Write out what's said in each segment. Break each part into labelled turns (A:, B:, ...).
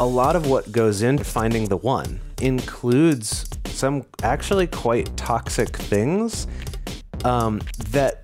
A: a lot of what goes into finding the one includes some actually quite toxic things um, that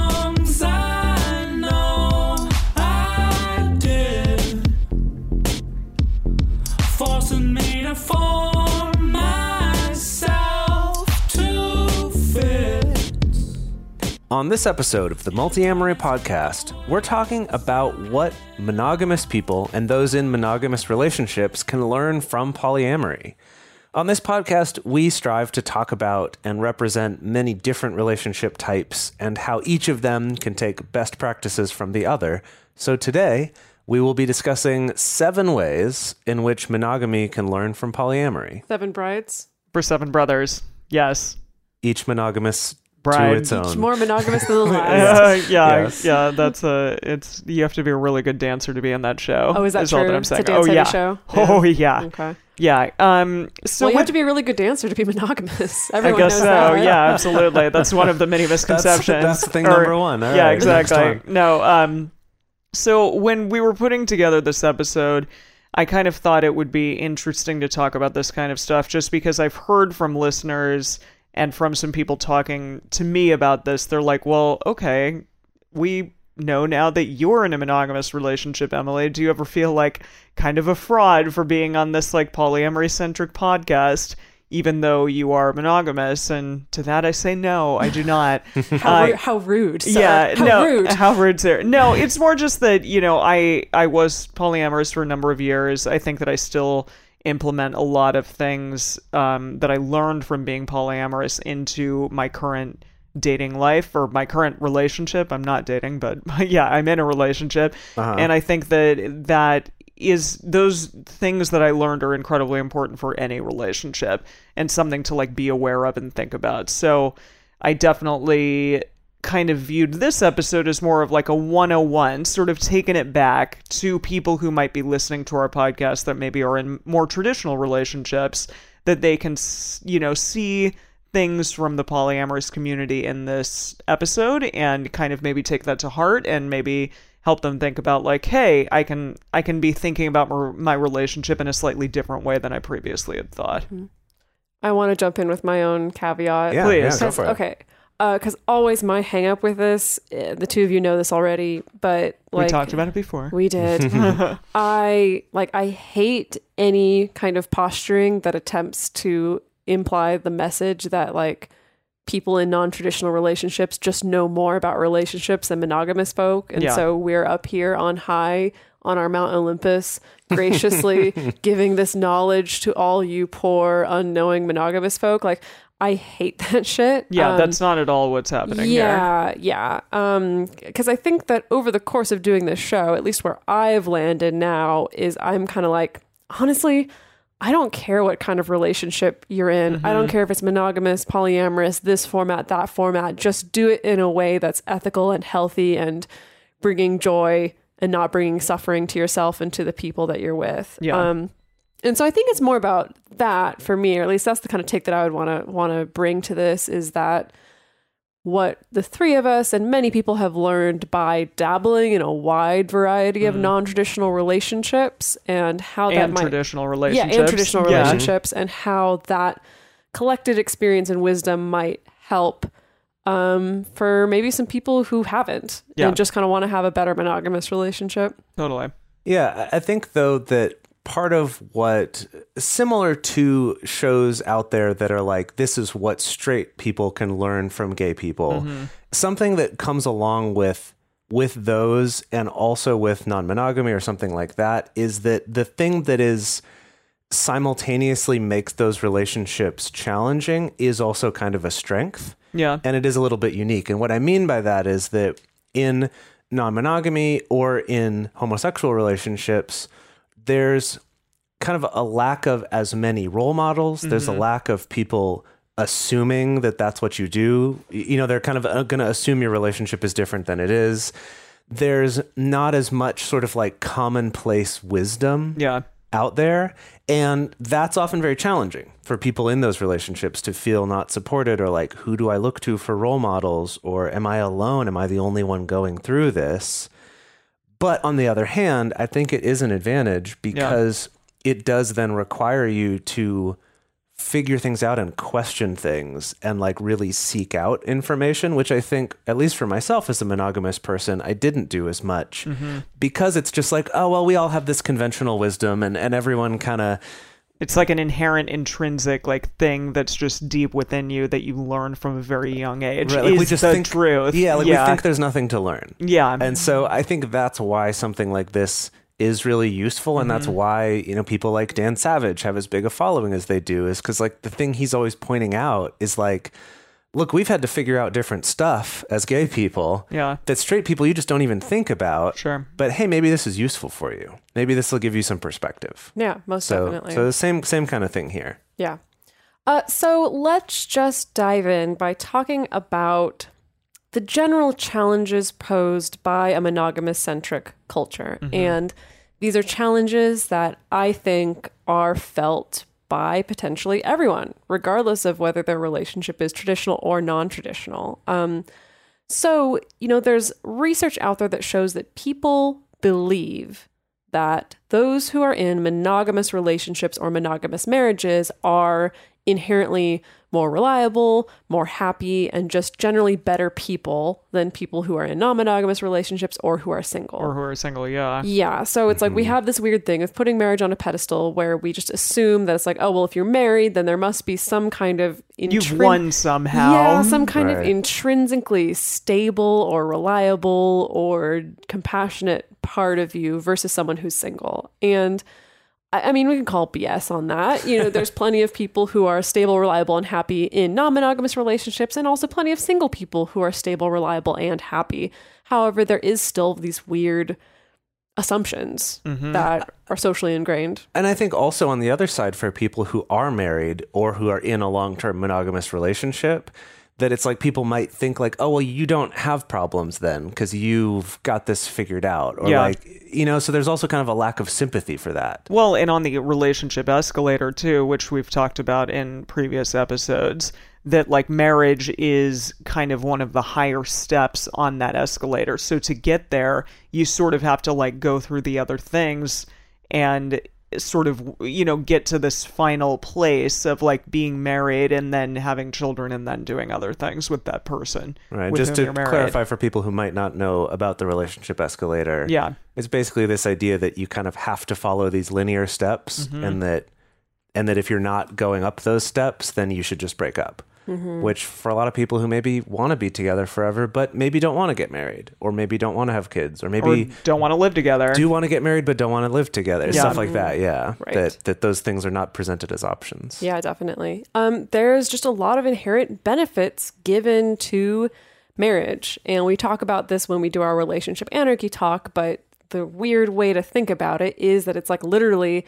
A: On this episode of the Multiamory podcast, we're talking about what monogamous people and those in monogamous relationships can learn from polyamory. On this podcast, we strive to talk about and represent many different relationship types and how each of them can take best practices from the other. So today, we will be discussing seven ways in which monogamy can learn from polyamory,
B: Seven brides.
C: For Seven Brothers. Yes.
A: each monogamous to
C: Bride.
A: its own.
B: More monogamous than the last.
C: Uh, yeah,
A: Yes.
C: yeah, that's a. It's you have to be a really good dancer to be in that show.
B: Oh, is that
C: all
B: true?
C: that I'm
B: It's a dance
C: oh
B: heavy
C: yeah.
B: show?
C: Oh yeah.
B: Okay.
C: Yeah. Um. So
B: well, you
C: what-
B: have to be a really good dancer to be monogamous.
C: I guess
B: knows
C: so.
B: that, right?
C: Yeah, absolutely. That's one of the many misconceptions.
A: that's thing
C: Or-
A: number one. All
C: yeah,
A: right,
C: exactly. No. Um. So when we were putting together this episode, I kind of thought it would be interesting to talk about this kind of stuff, just because I've heard from listeners and from some people talking to me about this. They're like, "Well, okay, we." know now that you're in a monogamous relationship, Emily. Do you ever feel like kind of a fraud for being on this like polyamory centric podcast, even though you are monogamous? And to that I say no, I do not.
B: How,
C: Uh,
B: ru- how rude. sir.
C: yeah,
B: how
C: no,
B: rude.
C: how rude, sir. No, it's more just that you know I I was polyamorous for a number of years. I think that I still implement a lot of things um, that I learned from being polyamorous into my current dating life or my current relationship. I'm not dating, but yeah, I'm in a relationship,
A: Uh-huh.
C: and I think that that is those things that I learned are incredibly important for any relationship and something to like be aware of and think about. So I definitely kind of viewed this episode as more of like a 101, sort of taking it back to people who might be listening to our podcast that maybe are in more traditional relationships that they can, you know, see things from the polyamorous community in this episode and kind of maybe take that to heart and maybe help them think about like hey i can i can be thinking about my, my relationship in a slightly different way than i previously had thought mm-hmm.
B: I want to jump in with my own caveat.
A: Yeah,
C: Please.
A: yeah, go
B: Because-
A: for it.
B: okay. Because always my hang up with this, eh, the two of you know this already, but like
C: we talked about it before
B: We did. I like I hate any kind of posturing that attempts to imply the message that like people in non-traditional relationships just know more about relationships than monogamous folk and
C: Yeah.
B: so we're up here on high on our Mount Olympus graciously giving this knowledge to all you poor unknowing monogamous folk like I hate that shit.
C: yeah
B: Um,
C: that's not at all what's happening here
B: yeah, yeah. Um, because I think that over the course of doing this show, at least where I've landed now, is I'm kind of like, honestly, I don't care what kind of relationship you're in. I don't care if it's monogamous, polyamorous, this format, that format. Just do it in a way that's ethical and healthy and bringing joy and not bringing suffering to yourself and to the people that you're with.
C: Yeah.
B: Um, and so I think it's more about that for me, or at least that's the kind of take that I would want to want to bring to this is that what the three of us and many people have learned by dabbling in a wide variety of non-traditional relationships and how that
C: and
B: might
C: traditional relationships
B: yeah, and traditional
C: Yeah.
B: relationships, and how that collected experience and wisdom might help um, for maybe some people who haven't
C: Yeah.
B: and just kind of want to have a better monogamous relationship.
C: totally
A: Yeah, I I think though that part of what similar to shows out there that are like this is what straight people can learn from gay people. Mm-hmm. Something that comes along with with those and also with non-monogamy or something like that is that the thing that is simultaneously makes those relationships challenging is also kind of a strength
C: yeah
A: and it is a little bit unique. And what I mean by that is that in non monogamy or in homosexual relationships, there's kind of a lack of as many role models. There's a mm-hmm. lack of people assuming that that's what you do. You know, they're kind of uh, going to assume your relationship is different than it is. There's not as much sort of like commonplace wisdom
C: Yeah.
A: out there. And that's often very challenging for people in those relationships to feel not supported or like, who do I look to for role models? Or am I alone? Am I the only one going through this? But on the other hand, I think it is an advantage because it does then require you to figure things out and question things and like really seek out information, which I think, at least for myself as a monogamous person, I didn't do as much mm-hmm. because it's just like, oh, well, we all have this conventional wisdom and, and everyone kind of,
C: It's like an inherent intrinsic like thing that's just deep within you that you learn from a very young age.
A: right, like we just think,
C: truth.
A: Yeah, like
C: yeah.
A: we think there's nothing to learn.
C: yeah.
A: And so I think that's why something like this is really useful. And that's mm-hmm. why, you know, people like Dan Savage have as big a following as they do, is because like the thing he's always pointing out is like, look, we've had to figure out different stuff as gay people
C: yeah.
A: that straight people you just don't even think about.
C: Sure.
A: But hey, maybe this is useful for you. Maybe this will give you some perspective.
B: Yeah, most
A: So,
B: definitely.
A: so the same same kind of thing here.
B: Yeah. Uh, so let's just dive in by talking about the general challenges posed by a monogamous centric culture. And these are challenges that I think are felt by potentially everyone, regardless of whether their relationship is traditional or non traditional. Um, so, you know, there's research out there that shows that people believe that those who are in monogamous relationships or monogamous marriages are inherently more reliable, more happy, and just generally better people than people who are in non monogamous relationships or who are single.
C: Or who are single, yeah.
B: Yeah. So it's like we
A: Mm-hmm.
B: have this weird thing of putting marriage on a pedestal where we just assume that it's like, oh, well, if you're married, then there must be some kind of
C: You've won somehow.
B: Yeah, some kind of intrinsically stable or reliable or compassionate part of you versus someone who's single. And I, I mean, we can call BS on that. You know, there's plenty of people who are stable, reliable, and happy in non monogamous relationships, and also plenty of single people who are stable, reliable, and happy. However, there is still these weird assumptions
C: Mm-hmm.
B: that are socially ingrained.
A: And I think also on the other side, for people who are married or who are in a long term monogamous relationship, that it's like people might think like, oh well, you don't have problems then because you've got this figured out, or
C: Yeah.
A: like you know. So there's also kind of a lack of sympathy for that.
C: Well, and on the relationship escalator too, which we've talked about in previous episodes, that like marriage is kind of one of the higher steps on that escalator. So to get there, you sort of have to like go through the other things and sort of you know get to this final place of like being married and then having children and then doing other things with that person
A: Right. Just to clarify for people who might not know about the relationship escalator.
C: yeah
A: It's basically this idea that you kind of have to follow these linear steps
C: Mm-hmm.
A: and that and that if you're not going up those steps, then you should just break up.
C: Mm-hmm.
A: Which for a lot of people who maybe want to be together forever, but maybe don't want to get married, or maybe don't want to have kids, or
C: or
A: maybe
C: don't want to live together
A: do want to get married but don't want to live together.
C: Yeah.
A: Stuff like that, yeah.
B: Right.
A: That that those things are not presented as options.
B: Yeah, definitely. Um, there's just a lot of inherent benefits given to marriage. And we talk about this when we do our relationship anarchy talk, but the weird way to think about it is that it's like literally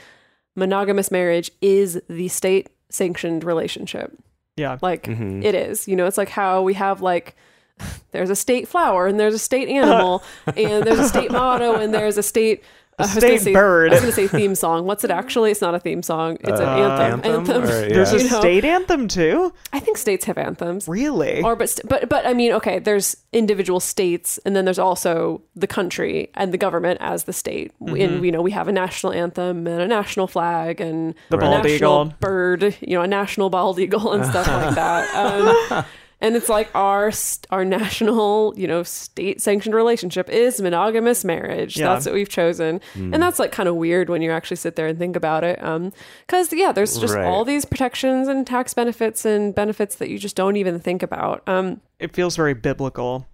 B: monogamous marriage is the state sanctioned relationship.
C: Yeah
B: Like
A: Mm-hmm.
B: it is. You know, it's like how we have like there's a state flower and there's a state animal and there's a state motto and there's a state I was gonna
C: state
B: say-
C: bird.
B: I was going to say theme song. What's it actually? It's not a theme song. It's an
A: Uh,
B: anthem.
A: anthem? Or-
C: there's
A: yeah.
C: a
B: know?
C: state anthem too
B: I think states have anthems.
C: really
B: Or but but but I mean, okay, there's individual states, and then there's also the country and the government as the state. And you know, we have a national anthem and a national flag and
C: The
B: a
C: bald
B: national
C: eagle.
B: bird, you know, a national bald eagle and stuff like that. Um, and it's like our our national, you know, state sanctioned relationship is monogamous marriage.
C: Yeah.
B: That's what we've chosen, and that's like kind of weird when you actually sit there and think about it. Um, because yeah, there's just
A: Right.
B: all these protections and tax benefits and benefits that you just don't even think about. Um,
C: it feels very biblical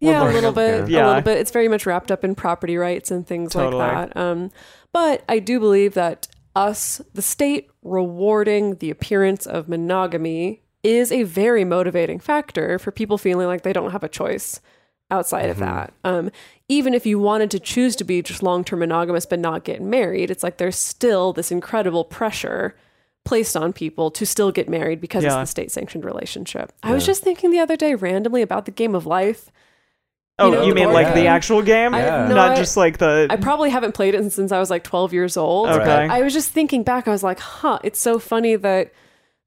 B: yeah, a little bit.
C: Yeah.
B: A little bit. It's very much wrapped up in property rights and things
C: Totally.
B: like that. Um, but I do believe that us, the state, rewarding the appearance of monogamy is a very motivating factor for people feeling like they don't have a choice outside of that. Um, even if you wanted to choose to be just long term monogamous but not get married, it's like there's still this incredible pressure placed on people to still get married because
C: Yeah.
B: it's the state sanctioned relationship. I was just thinking the other day randomly about the game of life.
C: Oh,
B: know,
C: you mean
B: board
C: like the actual game,
A: Yeah.
B: No,
C: not
B: I-
C: just like the
B: I probably haven't played it since I was like 12 years old.
C: Okay.
B: but I was just thinking back, I was like, huh, it's so funny that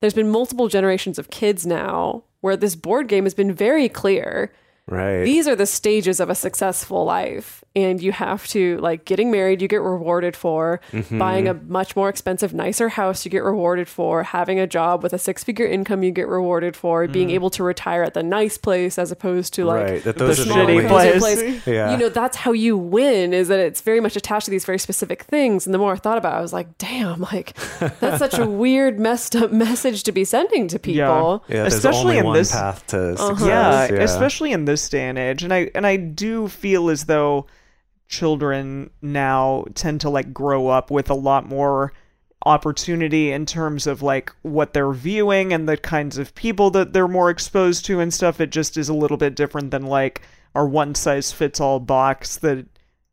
B: there's been multiple generations of kids now where this board game has been very clear.
A: Right.
B: These are the stages of a successful life. And you have to, like, getting married, you get rewarded for.
A: Mm-hmm.
B: Buying a much more expensive, nicer house, you get rewarded for. Having a job with a six figure income, you get rewarded for. Being able to retire at the nice place as opposed to, like,
A: Mm. right. That
C: the
A: those are
C: shitty
A: only-
C: place.
A: Yeah.
B: You know, that's how you win, is that it's very much attached to these very specific things. And the more I thought about it, I was like, damn, like, that's such a weird, messed up message to be sending to people.
A: Yeah, there's
C: Especially
A: only
C: in
A: one
C: this-
A: path to
B: Uh-huh.
C: yeah,
A: yeah,
C: especially in this day and age and i and i do feel as though children now tend to like grow up with a lot more opportunity in terms of like what they're viewing and the kinds of people that they're more exposed to and stuff it just is a little bit different than like our one size fits all box that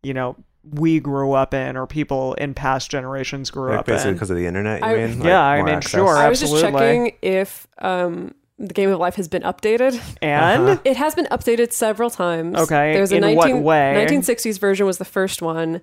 C: you know we grew up in or people in past generations grew
A: Like
C: up
A: basically
C: in
A: because of the internet. You
B: I-
A: mean? Like,
C: Yeah, I mean,
A: access?
C: sure.
B: I was just checking if um, the Game of Life has been updated.
C: and
A: Uh-huh.
B: It has been updated several times.
C: Okay,
B: There's a
C: in what way?
B: 1960s version was the first one.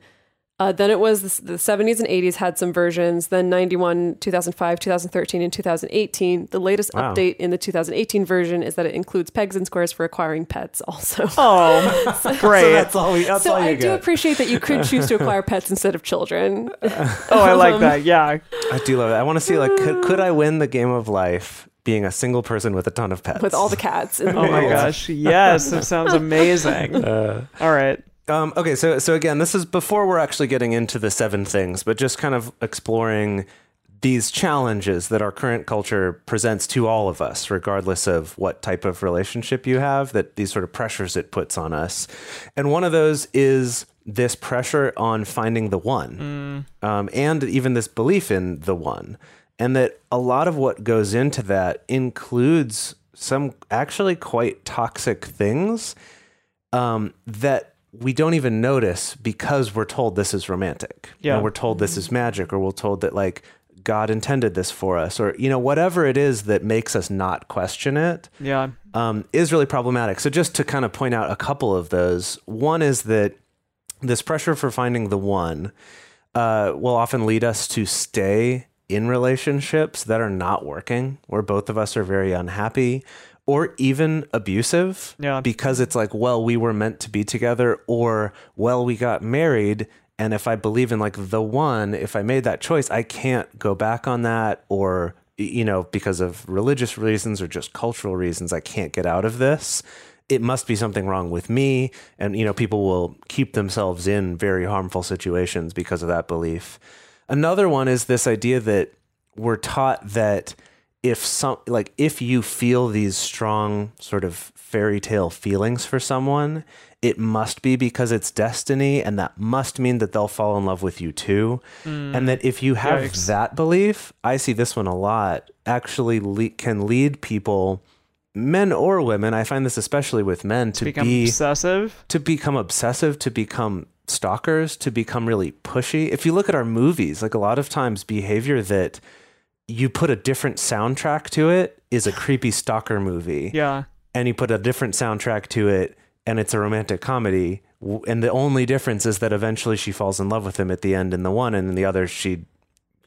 B: Uh, then it was the, the 70s and 80s had some versions. Then 91, 2005, 2013, and 2018. The latest
A: Wow.
B: update in the 2018 version is that it includes pegs and squares for acquiring pets also.
C: oh
A: So
C: great
A: that's all we. That's
B: so
A: all you
B: I do appreciate that you could choose to acquire pets instead of children
C: oh i like
B: Um,
C: that yeah
A: I do love it. I want to see like could, could I win the game of life being a single person with a ton of pets?
B: with all the cats. In the
C: Oh my gosh. Yes, that sounds amazing.
A: Uh,
C: All right.
A: Um, okay, so so again, this is before we're actually getting into the seven things, but just kind of exploring these challenges that our current culture presents to all of us, regardless of what type of relationship you have. That these sort of pressures it puts on us, and one of those is this pressure on finding the one, um, and even this belief in the one, and that a lot of what goes into that includes some actually quite toxic things um, that we don't even notice because we're told this is romantic.
C: Yeah.
A: we're told this is magic, or we're told that like God intended this for us, or you know whatever it is that makes us not question it
C: Yeah.
A: um, is really problematic. So just to kind of point out a couple of those, one is that this pressure for finding the one uh, will often lead us to stay in relationships that are not working, where both of us are very unhappy or even abusive
C: Yeah.
A: because it's like, well, we were meant to be together, or well, we got married. And if I believe in like the one, if I made that choice, I can't go back on that, or, you know, because of religious reasons or just cultural reasons, I can't get out of this. It must be something wrong with me. And, you know, people will keep themselves in very harmful situations because of that belief. Another one is this idea that we're taught that if some like if you feel these strong sort of fairy tale feelings for someone, it must be because it's destiny and that must mean that they'll fall in love with you too. Hmm. and that if you have
C: Yikes.
A: that belief, I see this one a lot, actually le- can lead people men or women, I find this especially with men to
C: Become
A: be
C: obsessive.
A: to become obsessive, to become stalkers, to become really pushy. If you look at our movies, like a lot of times behavior that you put a different soundtrack to it is a creepy stalker movie.
C: Yeah.
A: And you put a different soundtrack to it and it's a romantic comedy. And the only difference is that eventually she falls in love with him at the end in the one and in the other she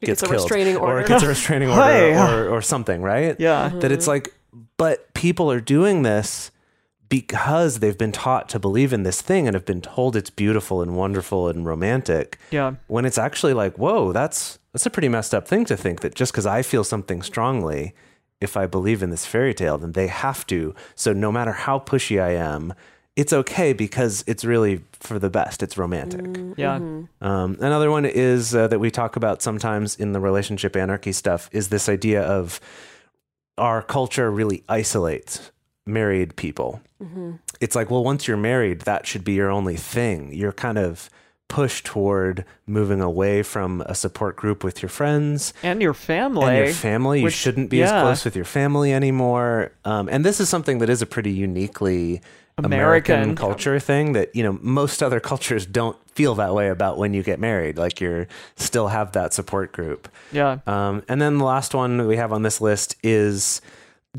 B: Gets
A: gets
B: a
A: killed.
B: restraining
A: Or
B: order.
A: gets a restraining order
C: Hey.
A: or, or something, right?
C: Yeah.
A: that it's mm-hmm. like but people are doing this because they've been taught to believe in this thing and have been told it's beautiful and wonderful and romantic.
C: Yeah.
A: when it's actually like whoa that's that's a pretty messed up thing to think that just because i feel something strongly if i believe in this fairy tale then they have to. So no matter how pushy i am it's okay because it's really for the best. It's romantic.
C: Yeah.
A: um, another one is uh, that we talk about sometimes in the relationship anarchy stuff is this idea of our culture really isolates married people. Mm-hmm. It's like, well, once you're married, that should be your only thing. You're kind of push toward moving away from a support group with your friends
C: and your family.
A: and your family. You shouldn't be as close with your family anymore. Um, and this is something that is a pretty uniquely
C: American.
A: American culture thing that you know most other cultures don't feel that way about when you get married. Like you're still have that support group.
C: Yeah.
A: Um, and then the last one we have on this list is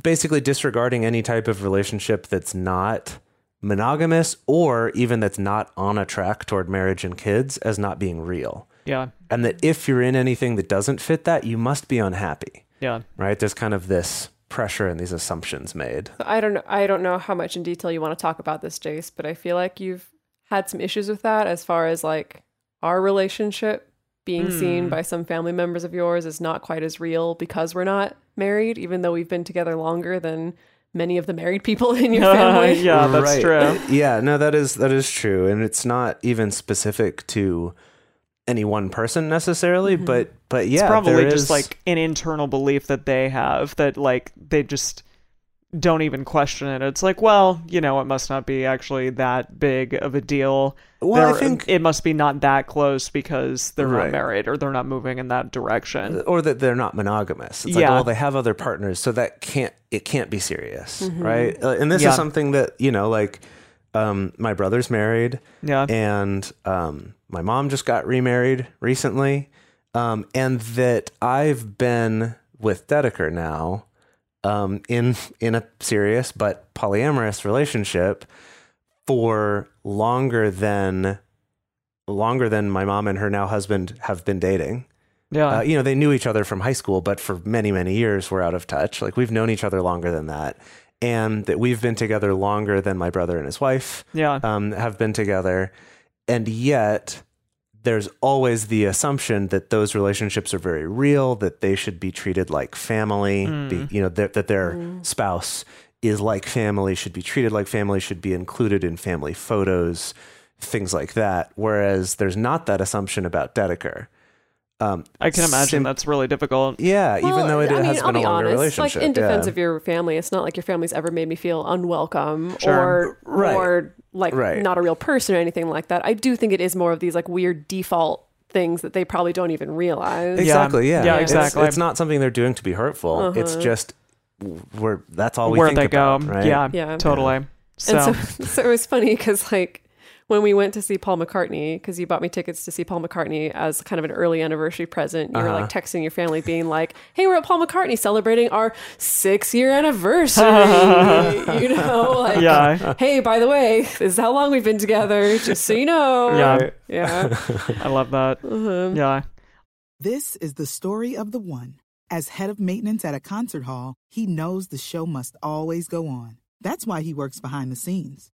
A: basically disregarding any type of relationship that's not monogamous or even that's not on a track toward marriage and kids as not being real.
C: Yeah.
A: And that if you're in anything that doesn't fit that, you must be unhappy,
C: Yeah.
A: right? There's kind of this pressure and these assumptions made.
B: I don't know. I don't know how much in detail you want to talk about this, Jase, but I feel like you've had some issues with that as far as like our relationship being seen hmm. by some family members of yours is not quite as real because we're not married, even though we've been together longer than many of the married people in your family.
C: yeah, that's
A: Right.
C: true.
A: Yeah, no, that is that is true, and it's not even specific to any one person necessarily, mm-hmm. but but yeah,
C: it's probably
A: there
C: just
A: is-
C: like an internal belief that they have that like they just don't even question it. It's like, well, you know, it must not be actually that big of a deal.
A: Well, I
C: They're-
A: think-
C: it must be not that close because they're
A: Right.
C: not married or they're not moving in that direction.
A: or that they're not monogamous. It's like,
C: Yeah.
A: well, they have other partners, so that can't it can't be serious, right? Uh, And this
C: Yeah.
A: is something that you know, like um, my brother's married,
C: Yeah.
A: and um, my mom just got remarried recently, um, and that I've been with Dedeker now um, in in a serious but polyamorous relationship for longer than longer than my mom and her now husband have been dating.
C: Yeah.
A: Uh, you know, they knew each other from high school, but for many, many years we're out of touch. Like we've known each other longer than that. And that we've been together longer than my brother and his wife
C: yeah.
A: um, have been together. And yet there's always the assumption that those relationships are very real, that they should be treated like family, be, mm. you know, that, that their spouse is like family, should be treated like family, should be included in family photos, things like that. Whereas there's not that assumption about Dedeker. Um,
C: I can imagine
A: sim-
C: that's really difficult.
A: yeah, even though it
B: I mean,
A: has
B: I'll
A: been a longer
B: honest,
A: relationship.
B: Like in defense
A: yeah.
B: of your family, it's not like your family's ever made me feel unwelcome
C: Sure.
B: or
A: Right.
B: or like
A: Right.
B: not a real person or anything like that. I do think it is more of these like weird default things that they probably don't even realize.
A: Exactly. Yeah.
C: Yeah,
A: It's-
C: exactly.
A: It's, not something they're doing to be hurtful. It's just where that's all we
C: Where
A: think
C: they go.
A: about, right?
C: Yeah.
B: Yeah.
C: Totally. So,
B: And so, so it was funny because like when we went to see Paul McCartney, because you bought me tickets to see Paul McCartney as kind of an early anniversary present, you were
A: Uh-huh.
B: like texting your family, being like, "Hey, we're at Paul McCartney celebrating our six year anniversary." you know, like,
C: yeah.
B: Hey, by the way, this is how long we've been together, just so you know.
C: Yeah.
B: yeah.
C: I love that.
B: Uh-huh.
C: Yeah.
D: This is the story of the one. As head of maintenance at a concert hall, he knows the show must always go on. That's why he works behind the scenes,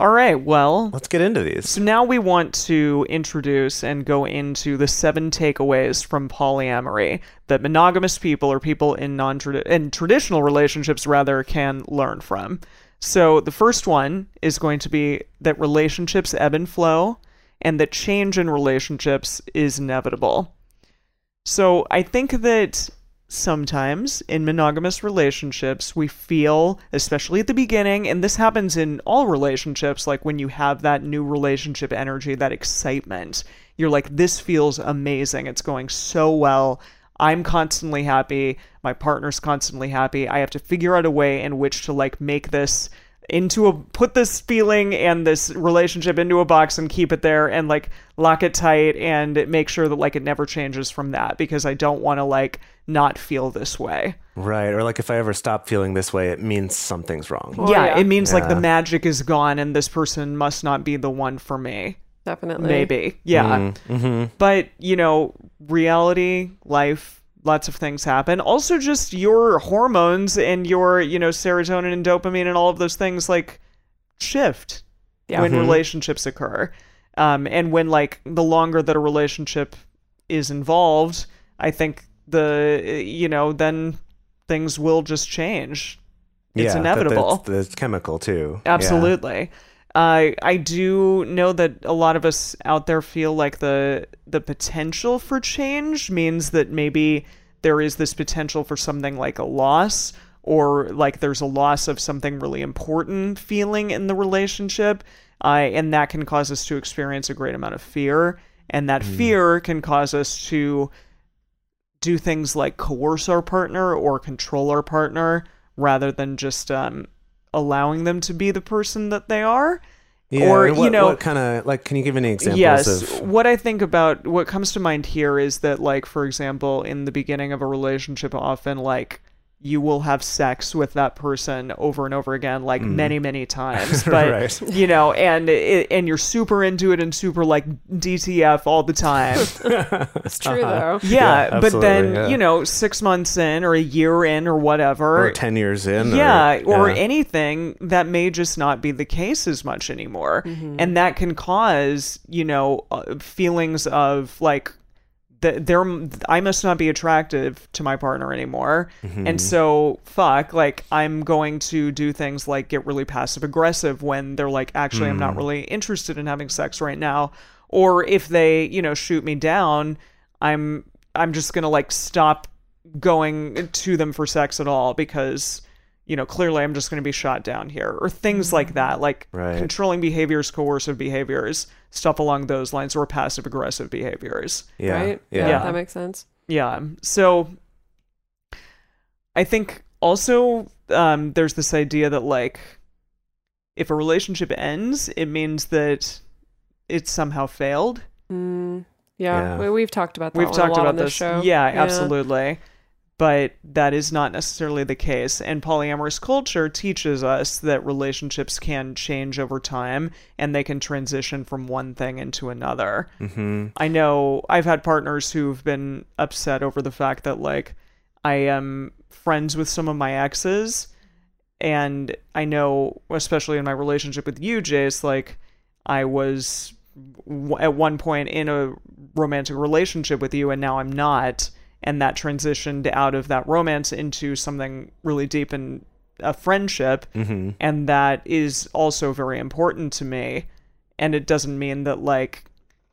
C: All right. Well,
A: Let's get into these.
C: So now we want to introduce and go into the seven takeaways from polyamory that monogamous people or people in non in traditional relationships rather can learn from. So the first one is going to be that relationships ebb and flow and that change in relationships is inevitable. So I think that sometimes in monogamous relationships, we feel, especially at the beginning, and this happens in all relationships, like when you have that new relationship energy, that excitement, you're like, this feels amazing. It's going so well. I'm constantly happy. My partner's constantly happy. I have to figure out a way in which to like make this into a put this feeling and this relationship into a box and keep it there and like lock it tight and make sure that like it never changes from that because I don't want to like not feel this way.
A: Right. Or like if I ever stop feeling this way, it means something's wrong.
B: Oh,
C: yeah,
B: yeah.
C: it means like the magic is gone and this person must not be the one for me.
B: Definitely.
C: Maybe. Yeah.
A: Mm-hmm.
C: But, you know, reality, life, lots of things happen. Also just your hormones and your, you know, serotonin and dopamine and all of those things like shift
B: Yeah.
C: when
A: Mhm.
C: relationships occur. Um, and when like the longer that a relationship is involved, I think the you know, then things will just change. it's
A: Yeah,
C: inevitable.
A: It's, that's chemical too. Yeah.
C: Uh, I do know that a lot of us out there feel like the the potential for change means that maybe there is this potential for something like a loss or like there's a loss of something really important feeling in the relationship uh, and that can cause us to experience a great amount of fear. And that fear can cause us to do things like coerce our partner or control our partner rather than just um, allowing them to be the person that they are.
A: Yeah,
C: or
A: what,
C: you know,
A: what kind of like? Can you give any examples
C: yes.
A: of?
C: What I think about what comes to mind here is that, like, for example, in the beginning of a relationship, often like you will have sex with that person over and over again, like many, many times. But
A: Mm. Right.
C: you know, and and you're super into it and super like DTF all the time.
B: It's true though.
C: Yeah,
A: Yeah,
C: but then
A: yeah.
C: you know, six months in or a year in or whatever,
A: Or ten years in?
C: yeah, or,
A: yeah.
C: anything that may just not be the case as much anymore, and that can cause you know uh, feelings of like that there I must not be attractive to my partner anymore, mm-hmm. and so fuck, like I'm going to do things like get really passive aggressive when they're like, actually, I'm not mm. really interested in having sex right now, or if they you know shoot me down, I'm I'm just gonna like stop going to them for sex at all because you know clearly i'm just going to be shot down here or things like that like
A: Right.
C: controlling behaviors coercive behaviors stuff along those lines or passive aggressive behaviors
A: yeah,
B: Right?
A: yeah,
C: Yeah.
B: That makes sense.
C: yeah so i think also um, there's this idea that like if a relationship ends it means that it somehow failed
B: Mm, yeah,
A: Yeah.
B: We, we've talked about that.
C: We've
B: one
C: talked
B: a lot
C: about
B: on this,
C: this.
B: show.
C: Yeah, absolutely. But that is not necessarily the case. And polyamorous culture teaches us that relationships can change over time and they can transition from one thing into another.
A: hmm
C: I know I've had partners who've been upset over the fact that, like, I am friends with some of my exes. And I know, especially in my relationship with you, Jase, like, I was w- at one point in a romantic relationship with you, and now I'm not. And that transitioned out of that romance into something really deep and a friendship.
A: hmm
C: And that is also very important to me. And it doesn't mean that, like,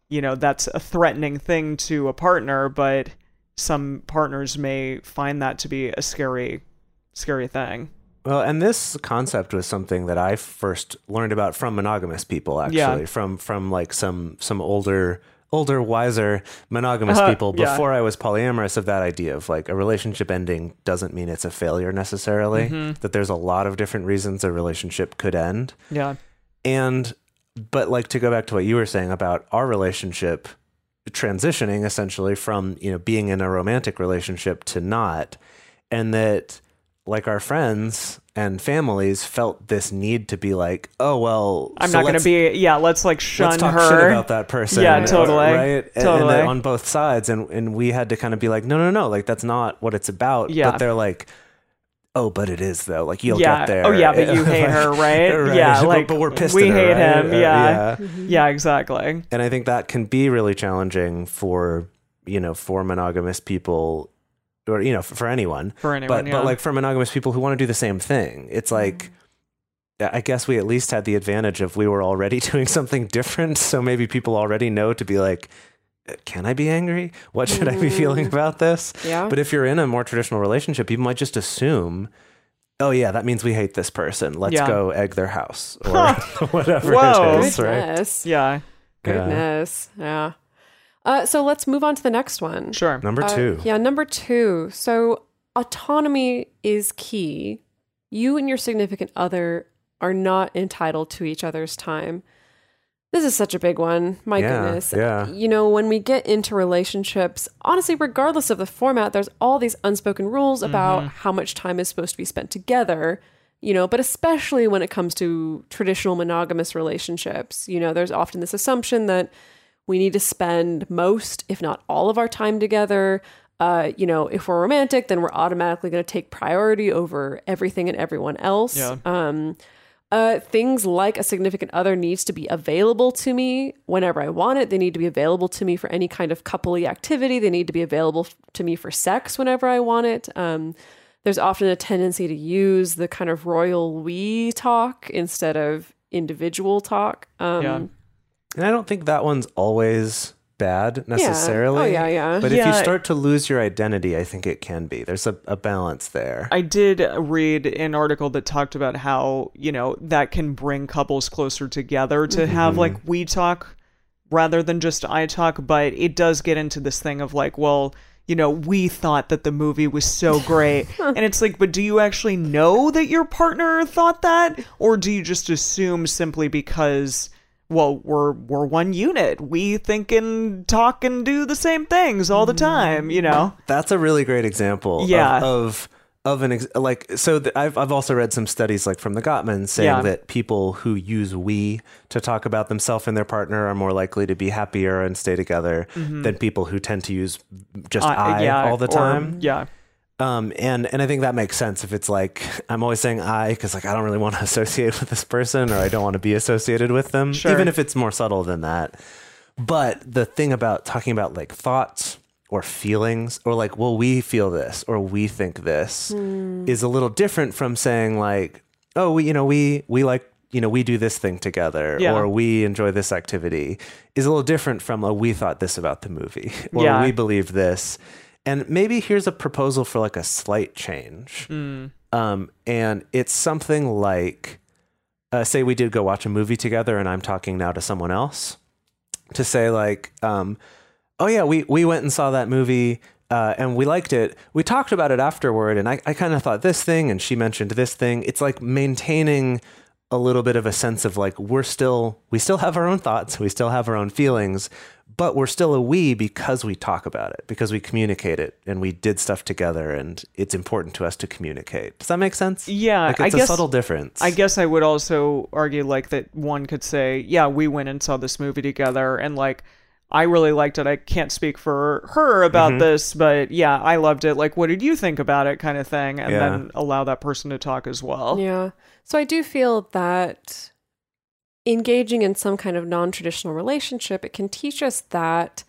C: you know, that's a threatening thing to a partner, but some partners may find that to be a scary, scary thing.
A: Well, and this concept was something that I first learned about from monogamous people, actually,
C: Yeah.
A: from from like some some older older wiser monogamous
C: Uh-huh,
A: people
C: yeah.
A: before I was polyamorous of that idea of like a relationship ending doesn't mean it's a failure necessarily
C: Mm-hmm.
A: that there's a lot of different reasons a relationship could end
C: Yeah.
A: and but like to go back to what you were saying about our relationship transitioning essentially from you know being in a romantic relationship to not and that like our friends and families felt this need to be like oh well
C: I'm
A: so
C: not going to be, yeah, let's like shun
A: let's talk
C: her.
A: shit about that person
C: Yeah, totally.
A: right And- and,
C: Totally.
A: on both sides and and we had to kind of be like no no no like that's not what it's about
C: Yeah.
A: but they're like oh but it is though like you'll
C: yeah.
A: get there
C: Oh, yeah, but you hate her, right?
A: Right.
C: Yeah. Like,
A: but we're pissed
C: we
A: at her,
C: hate
A: right?
C: him.
A: Uh,
C: yeah.
A: yeah.
C: Yeah, exactly.
A: and I think that can be really challenging for you know for monogamous people or you know for, for anyone
C: For anyone.
A: but
C: yeah. Mm-hmm.
A: but like for monogamous people who want to do the same thing it's like I guess we at least had the advantage of we were already doing something different so maybe people already know to be like "Uh, can I be angry? What should I be feeling about this?
B: Yeah.
A: But if you're in a more traditional relationship, people might just assume, oh, yeah, that means we hate this person. Let's
C: Yeah.
A: go egg their house or whatever
C: Whoa.
A: it is, right?
B: Goodness.
C: yeah.
A: Yeah.
B: Goodness. Yeah. Uh, so let's move on to the next one.
C: Sure.
A: Number
B: Uh,
A: two.
B: yeah, number two. So autonomy is key. You and your significant other are not entitled to each other's time. This is such a big one. My
A: Yeah,
B: goodness.
A: yeah.
B: You know, when we get into relationships, honestly, regardless of the format, there's all these unspoken rules about how much time is supposed to be spent together. You know, but especially when it comes to traditional monogamous relationships, you know, there's often this assumption that we need to spend most, if not all of our time together. Uh, you know, if we're romantic, then we're automatically going to take priority over everything and everyone else.
C: Yeah.
B: Um, uh, things like a significant other needs to be available to me whenever I want it. They need to be available to me for any kind of coupley activity. They need to be available f- to me for sex whenever I want it. Um, there's often a tendency to use the kind of royal we talk instead of individual talk. Um,
C: Yeah.
A: And I don't think that one's always bad oh, necessarily.
B: Oh, yeah, yeah.
A: But if you start to lose your identity, I think it can be. There's a, a balance there.
C: I did read an article that talked about how, you know, that can bring couples closer together to mm-hmm. have like we talk rather than just I talk, but it does get into this thing of like, well, you know, we thought that the movie was so great. and it's like, but do you actually know that your partner thought that? Or do you just assume simply because well, we're we're one unit. We think and talk and do the same things all the time, you know?
A: That's a really great example
C: Yeah.
A: of, of of an ex- like so th- I've I've also read some studies like from the Gottman saying
C: Yeah.
A: that people who use we to talk about themselves and their partner are more likely to be happier and stay together than people who tend to use just
C: Mm-hmm. Uh,
A: I
C: yeah,
A: all the
C: or-
A: time.
C: yeah.
A: Um, and and I think that makes sense if it's like I'm always saying I because like I don't really want to associate with this person or I don't want to be associated with them,
C: Sure.
A: even if it's more subtle than that. But the thing about talking about like thoughts or feelings or like, well, we feel this or we think this is a little different from saying like, oh, we you know we we like you know we do this thing together
C: Yeah.
A: or we enjoy this activity is a little different from a we thought this about the movie or
C: Yeah.
A: we believe this and maybe here's a proposal for like a slight change. Um, and it's something like uh, say we did go watch a movie together and i'm talking now to someone else to say like um, oh yeah we, we went and saw that movie uh, and we liked it. We talked about it afterward and i, I kind of thought this thing and she mentioned this thing. It's like maintaining a little bit of a sense of like we're still we still have our own thoughts. We still have our own feelings but we're still a we because we talk about it because we communicate it and we did stuff together and it's important to us to communicate does that make sense
C: Yeah,
A: like
C: I
A: it's a
C: guess-
A: subtle difference
C: I guess I would also argue like that one could say, yeah, we went and saw this movie together and like I really liked it. I can't speak for her about
A: Mm-hmm.
C: this, but yeah, I loved it. Like what did you think about it kind of thing and
A: Yeah.
C: then allow that person to talk as well.
B: Yeah. So I do feel that engaging in some kind of non-traditional relationship, it can teach us that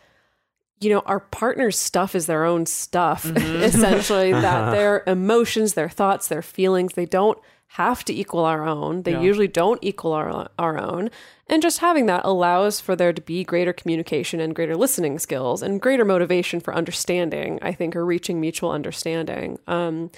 B: you know, our partner's stuff is their own stuff, essentially, that their emotions, their thoughts, their feelings, they don't have to equal our own. They
C: Yeah.
B: usually don't equal our, our own. And just having that allows for there to be greater communication and greater listening skills and greater motivation for understanding, I think, or reaching mutual understanding. Um,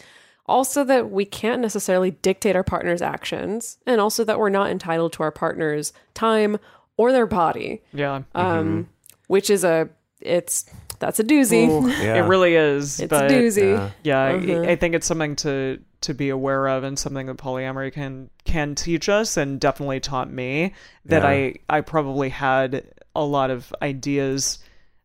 B: also, that we can't necessarily dictate our partner's actions, and also that we're not entitled to our partner's time or their body,
C: Yeah.
B: um, which is a it's that's a doozy.
C: Ooh,
A: Yeah.
C: It really is.
B: It's
C: but
B: a doozy.
A: Yeah.
C: Yeah, I-
B: Mhm.
C: I think it's something to to be aware of and something that polyamory can can teach us and definitely taught me that
A: Yeah.
C: I I probably had a lot of ideas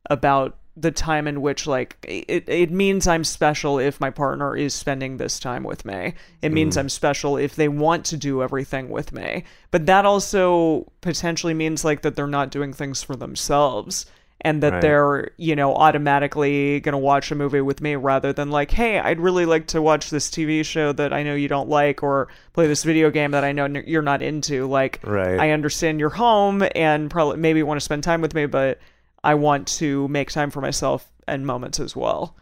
C: about the time in which like it, it means I'm special if my partner is spending this time with me. It means mm. I'm special if they want to do everything with me. But that also potentially means like that they're not doing things for themselves and that
A: Right.
C: they're, you know, automatically going to watch a movie with me rather than like, "Hey, I'd really like to watch this TV show that I know you don't like or play this video game that I know you're not into." Like
A: Right.
C: I understand you're home and probably maybe want to spend time with me, but I want to make time for myself and moments as well.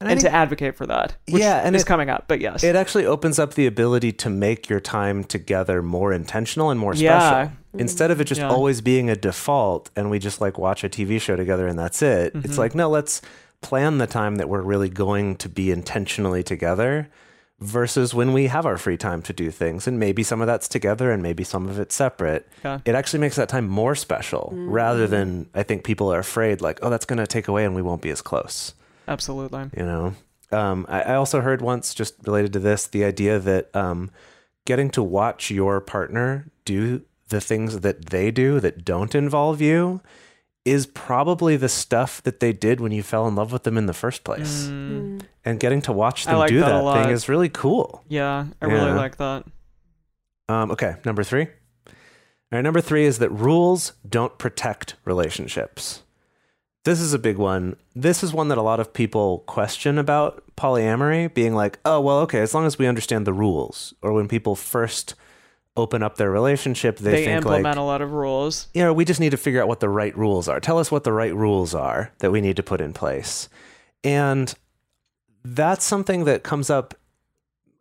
A: And
C: And,
A: I
C: to advocate for that. Which
A: Yeah, and it's
C: coming up, but yes.
A: it actually opens up the ability to make your time together more intentional and more special.
C: Yeah.
A: Instead of it just
C: Yeah.
A: always being a default and we just like watch a TV show together and that's it.
C: Mm-hmm.
A: It's like, no, let's plan the time that we're really going to be intentionally together versus when we have our free time to do things. And maybe some of that's together and maybe some of it's separate.
C: Yeah.
A: It actually makes that time more special rather than I think people are afraid, like, oh, that's going to take away and we won't be as close
C: Absolutely.
A: you know um, I, I also heard once just related to this the idea that um, getting to watch your partner do the things that they do that don't involve you is probably the stuff that they did when you fell in love with them in the first place
B: Mm.
A: and getting to watch them
C: like
A: do
C: that
A: that, thing is really cool
C: Yeah, I really like that.
A: um, okay number three all right number three is that rules don't protect relationships this is a big one. This is one that a lot of people question about polyamory, being like, oh, well, okay, as long as we understand the rules. Or when people first open up their relationship, they,
C: They,
A: think
C: implement
A: like,
C: a lot of rules.
A: you know, we just need to figure out what the right rules are. Tell us what the right rules are that we need to put in place. And that's something that comes up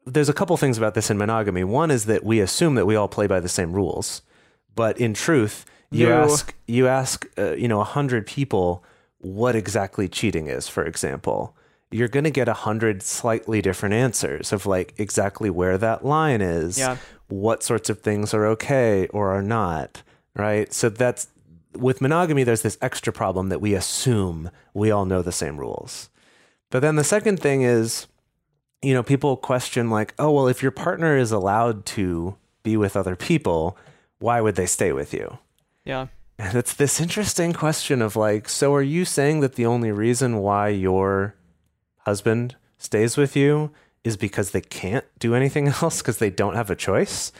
A: there's a couple things about this in monogamy. One is that we assume that we all play by the same rules, but in truth, you
C: No.
A: ask you ask uh, you know a hundred people what exactly cheating is, for example. You're going to get a hundred slightly different answers of like exactly where that line is,
C: Yeah.
A: What sorts of things are okay or are not, right? So that's with monogamy. There's this extra problem that we assume we all know the same rules. But then the second thing is, you know, people question like, oh, well, if your partner is allowed to be with other people, why would they stay with you?
C: Yeah.
A: And it's this interesting question of like, so are you saying that the only reason why your husband stays with you is because they can't do anything else because they don't have a choice?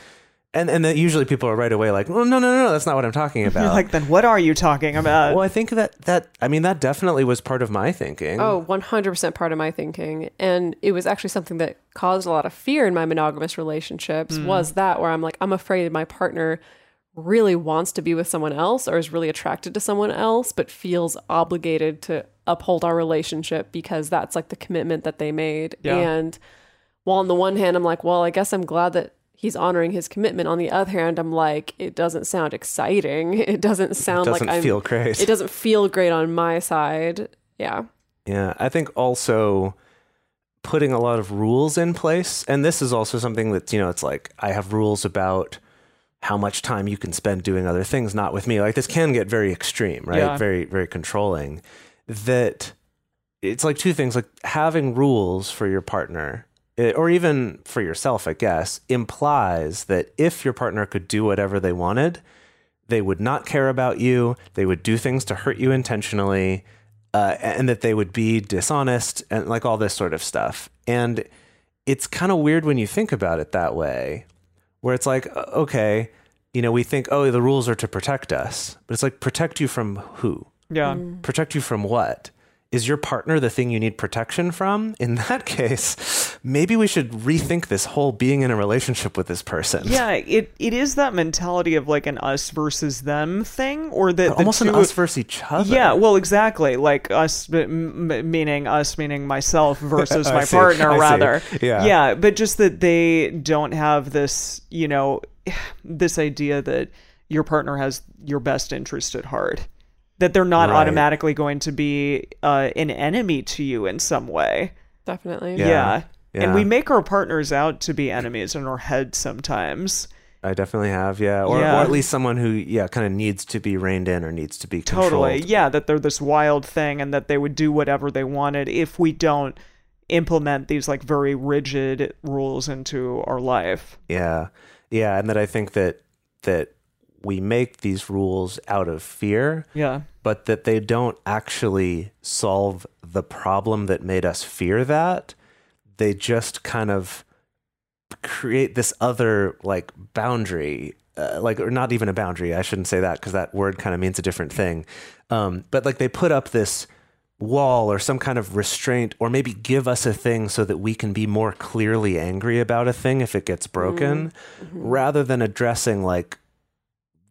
A: And and that usually people are right away like, well, no, no, no, no, that's not what I'm talking about.
C: You're like, then what are you talking about?
A: well, I think that that I mean that definitely was part of my thinking.
B: Oh, 100% part of my thinking. And it was actually something that caused a lot of fear in my monogamous relationships hmm. was that where I'm like, I'm afraid my partner really wants to be with someone else or is really attracted to someone else, but feels obligated to uphold our relationship because that's like the commitment that they made.
C: Yeah.
B: And while on the one hand, I'm like, well, I guess I'm glad that he's honoring his commitment. On the other hand, I'm like, it doesn't sound exciting. It doesn't sound
A: doesn't
B: like I'm,
A: feel great.
B: It doesn't feel great on my side. Yeah.
A: Yeah, I think also putting a lot of rules in place, and this is also something that, you know, it's like I have rules about how much time you can spend doing other things, not with me. Like this can get very extreme, right?
C: Yeah.
A: Very, very controlling. That it's like two things like having rules for your partner eh, or even for yourself, I guess, implies that if your partner could do whatever they wanted, they would not care about you. They would do things to hurt you intentionally, uh, and that they would be dishonest and like all this sort of stuff. And it's kind of weird when you think about it that way, where it's like, okay, you know, we think, oh, the rules are to protect us, but it's like, protect you from who?
C: yeah. Mm.
A: Protect you from what? Is your partner the thing you need protection from? In that case, maybe we should rethink this whole being in a relationship with this person.
C: Yeah, it, it is that mentality of like an us versus them thing, or that
A: Almost an us versus each other.
C: Yeah, well, exactly. Like us, m- m- meaning us, meaning myself versus my
A: see,
C: partner,
A: I see.
C: rather.
A: Yeah.
C: yeah, but just that they don't have this, you know, this idea that your partner has your best interest at heart. That they're not
A: Right.
C: automatically going to be uh, an enemy to you in some way.
B: Definitely.
A: Yeah.
C: Yeah.
A: Yeah.
C: And we make our partners out to be enemies in our head sometimes.
A: I definitely have, yeah. Or,
C: Yeah.
A: or at least someone who, yeah, kind of needs to be reined in or needs to be controlled.
C: Totally. Yeah, that they're this wild thing and that they would do whatever they wanted if we don't implement these like very rigid rules into our life.
A: Yeah. Yeah. And that I think that, that we make these rules out of fear,
C: Yeah.
A: but that they don't actually solve the problem that made us fear that. They just kind of create this other like boundary uh, like or not even a boundary i shouldn't say that because that word kind of means a different thing um, but like they put up this wall or some kind of restraint or maybe give us a thing so that we can be more clearly angry about a thing if it gets broken rather than addressing like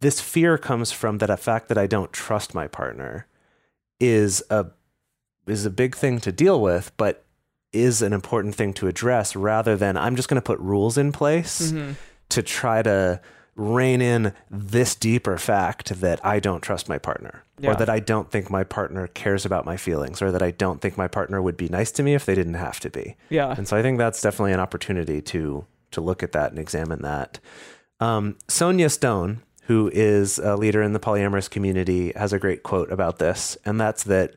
A: this fear comes from that a fact that i don't trust my partner is a is a big thing to deal with but is an important thing to address rather than I'm just going to put rules in place
C: Mm-hmm.
A: to try to rein in this deeper fact that I don't trust my partner
C: Yeah.
A: or that I don't think my partner cares about my feelings or that I don't think my partner would be nice to me if they didn't have to be.
C: Yeah.
A: And so I think that's definitely an opportunity to to look at that and examine that. Um, Sonia Stone, who is a leader in the polyamorous community, has a great quote about this, and that's that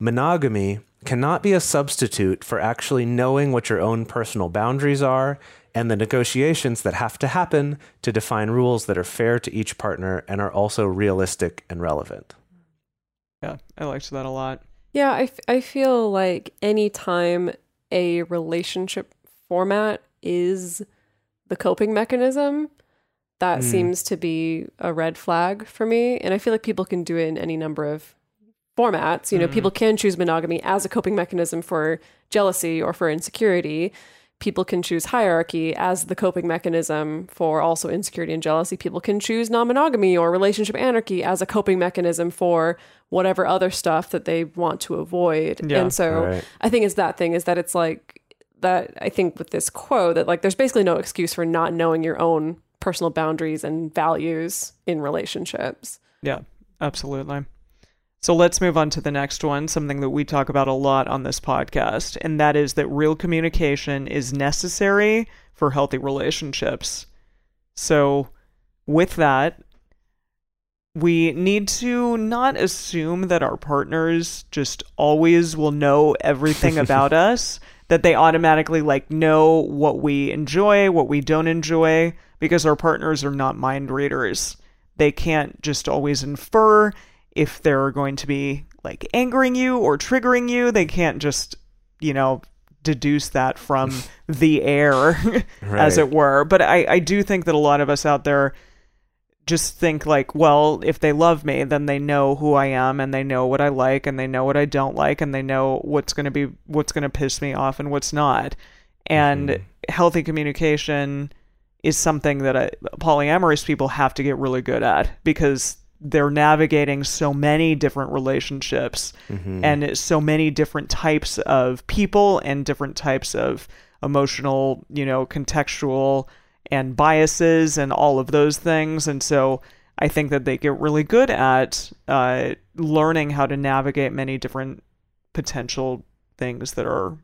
A: monogamy cannot be a substitute for actually knowing what your own personal boundaries are and the negotiations that have to happen to define rules that are fair to each partner and are also realistic and relevant.
C: Yeah. I liked that a lot.
B: Yeah, I, f- I feel like anytime a relationship format is the coping mechanism, that
A: Mm.
B: seems to be a red flag for me. And I feel like people can do it in any number of formats. You know,
C: Mhm.
B: people can choose monogamy as a coping mechanism for jealousy or for insecurity. People can choose hierarchy as the coping mechanism for also insecurity and jealousy. People can choose non monogamy or relationship anarchy as a coping mechanism for whatever other stuff that they want to avoid.
C: Yeah.
B: and so
A: Right.
B: I think it's that thing is that it's like that I think with this quote that like there's basically no excuse for not knowing your own personal boundaries and values in relationships.
C: Yeah, absolutely. So let's move on to the next one, something that we talk about a lot on this podcast, and that is that real communication is necessary for healthy relationships. So, with that, we need to not assume that our partners just always will know everything about us, that they automatically like know what we enjoy, what we don't enjoy, because our partners are not mind readers. They can't just always infer if they're going to be like angering you or triggering you. They can't just, you know, deduce that from the air, as it were. But I, I do think that a lot of us out there just think like, well, if they love me, then they know who I am and they know what I like and they know what I don't like and they know what's going to be what's going to piss me off and what's not. And mm-hmm. healthy communication is something that uh polyamorous people have to get really good at because they're navigating so many different relationships and so many different types of people and different types of emotional, you know, contextual and biases and all of those things. And so I think that they get really good at uh, learning how to navigate many different potential things that are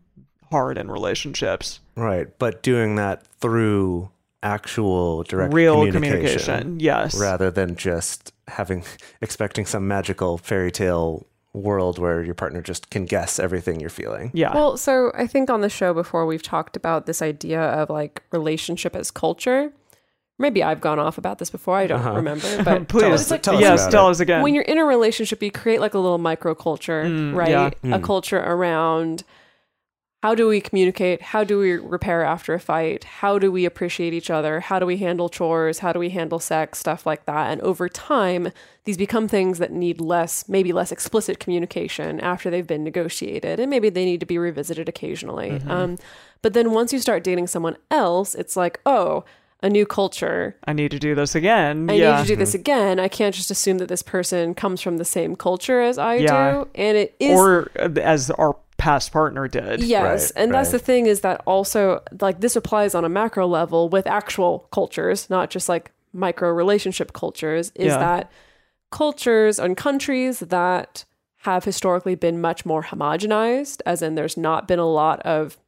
C: hard in relationships.
A: Right, but doing that through actual direct
C: Real
A: communication,
C: communication, yes.
A: rather than just having expecting some magical fairy tale world where your partner just can guess everything you're feeling.
C: Yeah.
B: Well, so I think on the show before we've talked about this idea of like relationship as culture. Maybe I've gone off about this before. I don't uh-huh. remember, but
C: Please,
B: it's like
A: tell us
C: yes,
A: about
C: tell
A: it.
C: us again.
B: when you're in a relationship, you create like a little microculture, mm, right?
C: yeah. Mm.
B: A culture around how do we communicate? How do we repair after a fight? How do we appreciate each other? How do we handle chores? How do we handle sex? Stuff like that. And over time, these become things that need less, maybe less explicit communication after they've been negotiated. And maybe they need to be revisited occasionally. Um, but then once you start dating someone else, it's like, oh, a new culture.
C: I need to do this again.
B: I
C: yeah.
B: need to do this again. I can't just assume that this person comes from the same culture as I
C: Yeah.
B: do. And it is
C: or uh, as our past partner did.
B: Yes,
A: Right,
B: and that's the thing is that also like this applies on a macro level with actual cultures, not just like micro relationship cultures. Is
C: Yeah.
B: that cultures and countries that have historically been much more homogenized, as in there's not been a lot of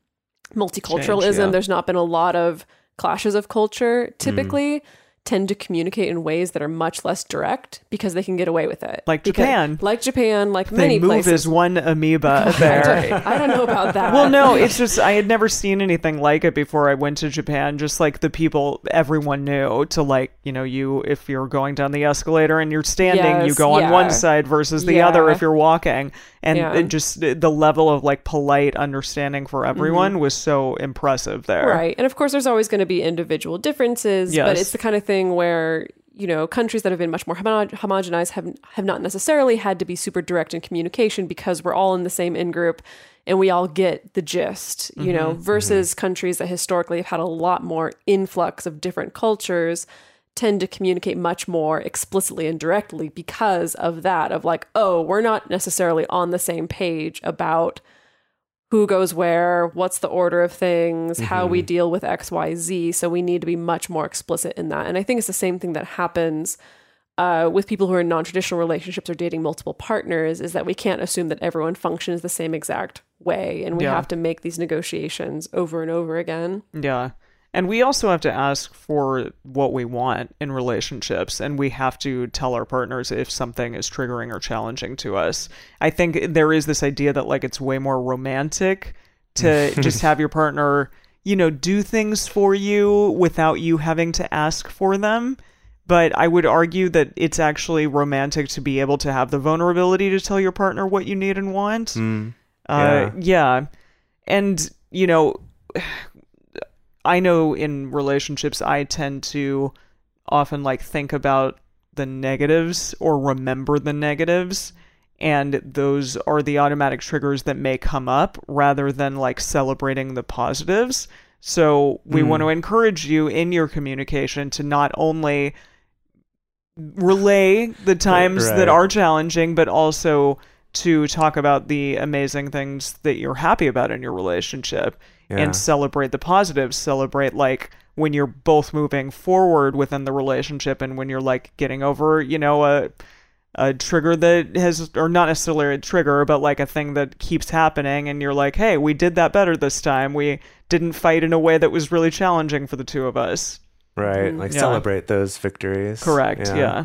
B: multiculturalism,
C: Change, yeah.
B: there's not been a lot of clashes of culture.
C: Mm.
B: Tend to communicate in ways that are much less direct because they can get away with it.
C: Like
B: Because-
C: Japan.
B: like Japan, like
C: They
B: many
C: move
B: places.
C: as one amoeba
B: I
C: there.
B: don't, I don't know about that.
C: Well, no, it's just I had never seen anything like it before I went to Japan. Just like the people everyone knew to like, you know, you if you're going down the escalator and you're standing, you go on
B: yeah.
C: one side versus the other if you're walking. And
B: Yeah.
C: it just the level of like polite understanding for everyone was so impressive there.
B: Mm-hmm. Right. And of course, there's always going to be individual differences, but it's the kind of thing where, you know, countries that have been much more homo- homogenized have, have not necessarily had to be super direct in communication because we're all in the same in group and we all get the gist, you know,
C: Mm-hmm.
B: versus countries that historically have had a lot more influx of different cultures tend to communicate much more explicitly and directly because of that of like oh we're not necessarily on the same page about who goes where, what's the order of things, how we deal with XYZ. So we need to be much more explicit in that. And I think it's the same thing that happens uh, with people who are in non traditional relationships or dating multiple partners is that we can't assume that everyone functions the same exact way. And we
C: Yeah.
B: have to make these negotiations over and over again.
C: Yeah. And we also have to ask for what we want in relationships, and we have to tell our partners if something is triggering or challenging to us. I think there is this idea that, like, it's way more romantic to just have your partner, you know, do things for you without you having to ask for them. But I would argue that it's actually romantic to be able to have the vulnerability to tell your partner what you need and want.
A: Mm.
C: Uh, yeah. And, you know, I know in relationships, I tend to often like think about the negatives or remember the negatives. And those are the automatic triggers that may come up rather than like celebrating the positives. So we want to hmm. encourage you in your communication to not only relay the times
A: Right.
C: that are challenging, but also to talk about the amazing things that you're happy about in your relationship.
A: Yeah.
C: and celebrate the positives. Celebrate like when you're both moving forward within the relationship and when you're like getting over, you know, a a trigger that has or not necessarily a trigger, but like a thing that keeps happening and you're like, "Hey, we did that better this time. We didn't fight in a way that was really challenging for the two of us."
A: Right. Mm-hmm. Like
C: Yeah.
A: celebrate those victories.
C: Correct. Yeah.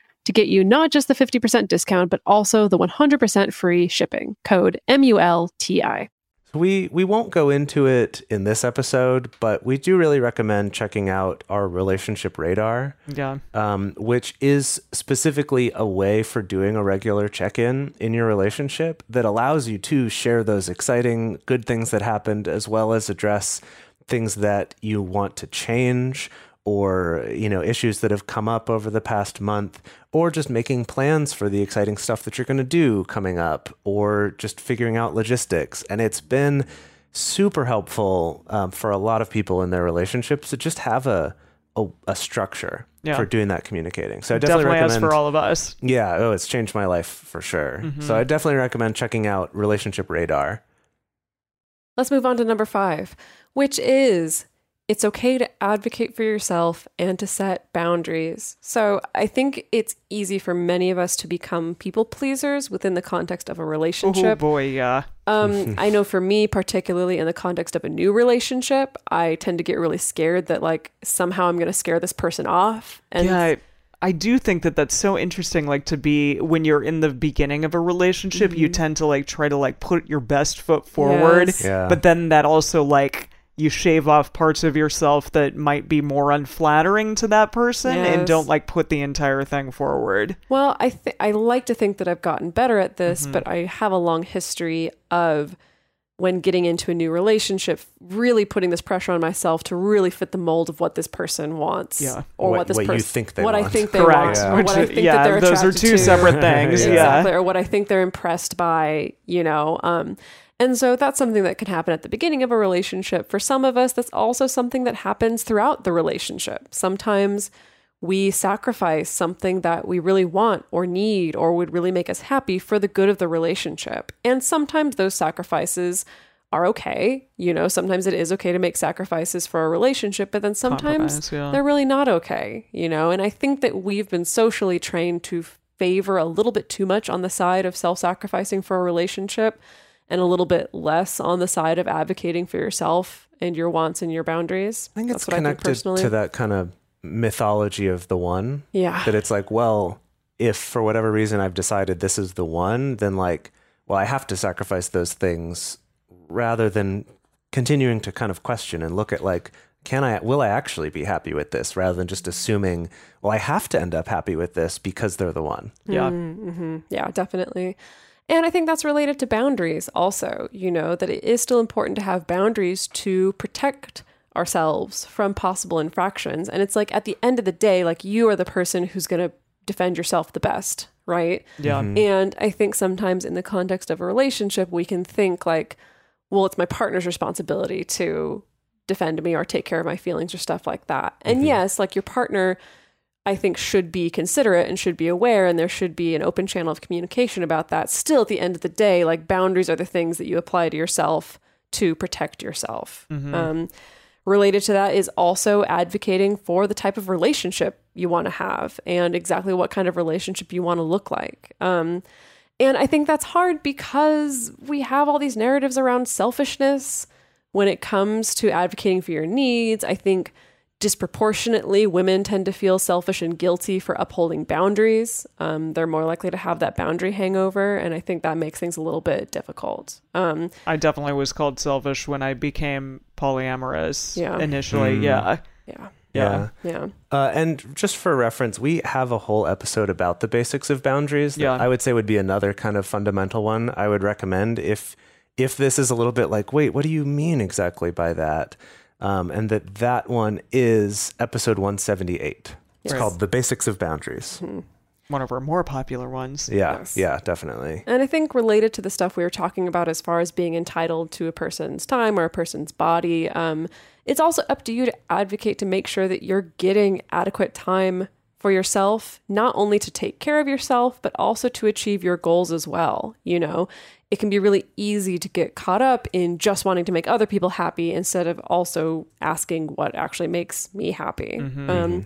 B: to get you not just the 50% discount, but also the 100% free shipping. Code M U L T I.
A: We we won't go into it in this episode, but we do really recommend checking out our relationship radar,
C: Yeah.
A: um, which is specifically a way for doing a regular check-in in your relationship that allows you to share those exciting good things that happened, as well as address things that you want to change or you know issues that have come up over the past month or just making plans for the exciting stuff that you're going to do coming up or just figuring out logistics and it's been super helpful um, for a lot of people in their relationships to just have a a, a structure
C: Yeah.
A: for doing that communicating so i definitely,
C: Definitely,
A: recommend
C: for all of us.
A: yeah oh it's changed my life for sure
C: Mm-hmm.
A: so i definitely recommend checking out relationship radar
B: Let's move on to number five, which is it's okay to advocate for yourself and to set boundaries. So I think it's easy for many of us to become people pleasers within the context of a relationship.
C: Oh boy, yeah.
B: Um, I know for me, particularly in the context of a new relationship, I tend to get really scared that like somehow I'm going to scare this person off. And
C: yeah, I, I do think that that's so interesting. Like to be when you're in the beginning of a relationship, you tend to like try to like put your best foot forward.
B: Yes.
A: Yeah.
C: But then that also like you shave off parts of yourself that might be more unflattering to that person and don't like put the entire thing forward.
B: Well, I th- I like to think that I've gotten better at this, but I have a long history of when getting into a new relationship, really putting this pressure on myself to really fit the mold of what this person wants,
C: Yeah.
B: or
A: What-
B: what, this
A: what you
B: person
A: think they
B: what I think they
C: Correct.
B: want, or
C: Which
B: what I think
C: yeah,
B: that they're
C: those are two
B: to.
C: separate things.
A: Yeah.
C: Yeah.
B: Exactly, or what I think they're impressed by, you know. Um, and so that's something that can happen at the beginning of a relationship. For some of us, that's also something that happens throughout the relationship. Sometimes we sacrifice something that we really want or need or would really make us happy for the good of the relationship. And sometimes those sacrifices are okay. You know, sometimes it is okay to make sacrifices for a relationship, but then sometimes
C: yeah.
B: they're really not okay, you know? And I think that we've been socially trained to favor a little bit too much on the side of self sacrificing for a relationship and a little bit less on the side of advocating for yourself and your wants and your boundaries.
A: i think it's
B: That's what I think
A: connected
B: personally.
A: to that kind of mythology of the one
B: Yeah.
A: that it's like, well, if for whatever reason I've decided this is the one, then like, well, I have to sacrifice those things rather than continuing to kind of question and look at like, can I, will I actually be happy with this rather than just assuming, well, I have to end up happy with this because they're the one.
C: Yeah.
B: hmm Yeah, definitely. And I think that's related to boundaries also, you know, that it is still important to have boundaries to protect ourselves from possible infractions. And it's like at the end of the day, like you are the person who's going to defend yourself the best, right?
C: Yeah. Mm-hmm.
B: And I think sometimes in the context of a relationship, we can think like, well, it's my partner's responsibility to defend me or take care of my feelings or stuff like that. And mm-hmm. yes, like your partner I think should be considerate and should be aware and there should be an open channel of communication about that. Still at the end of the day, like boundaries are the things that you apply to yourself to protect yourself. Um, related to that is also advocating for the type of relationship you want to have and exactly what kind of relationship you want to look like. Um, and I think that's hard because we have all these narratives around selfishness when it comes to advocating for your needs. I think disproportionately women tend to feel selfish and guilty for upholding boundaries. Um, they're more likely to have that boundary hangover. And I think that makes things a little bit difficult. Um,
C: I definitely was called selfish when I became polyamorous
B: Yeah.
C: initially.
A: Mm.
C: Yeah.
B: yeah.
C: Yeah.
B: Yeah.
A: Uh, and just for reference, we have a whole episode about the basics of boundaries. That
C: Yeah.
A: I would say would be another kind of fundamental one. I would recommend if if this is a little bit like, wait, what do you mean exactly by that? Um, and that that one is episode one seventy eight. It's
B: Yes.
A: called the basics of boundaries.
C: One of our more popular ones.
A: Yeah,
B: Yes.
A: yeah, definitely.
B: And I think related to the stuff we were talking about as far as being entitled to a person's time or a person's body, um, it's also up to you to advocate to make sure that you're getting adequate time for yourself, not only to take care of yourself, but also to achieve your goals as well. You know, it can be really easy to get caught up in just wanting to make other people happy instead of also asking what actually makes me happy. Um,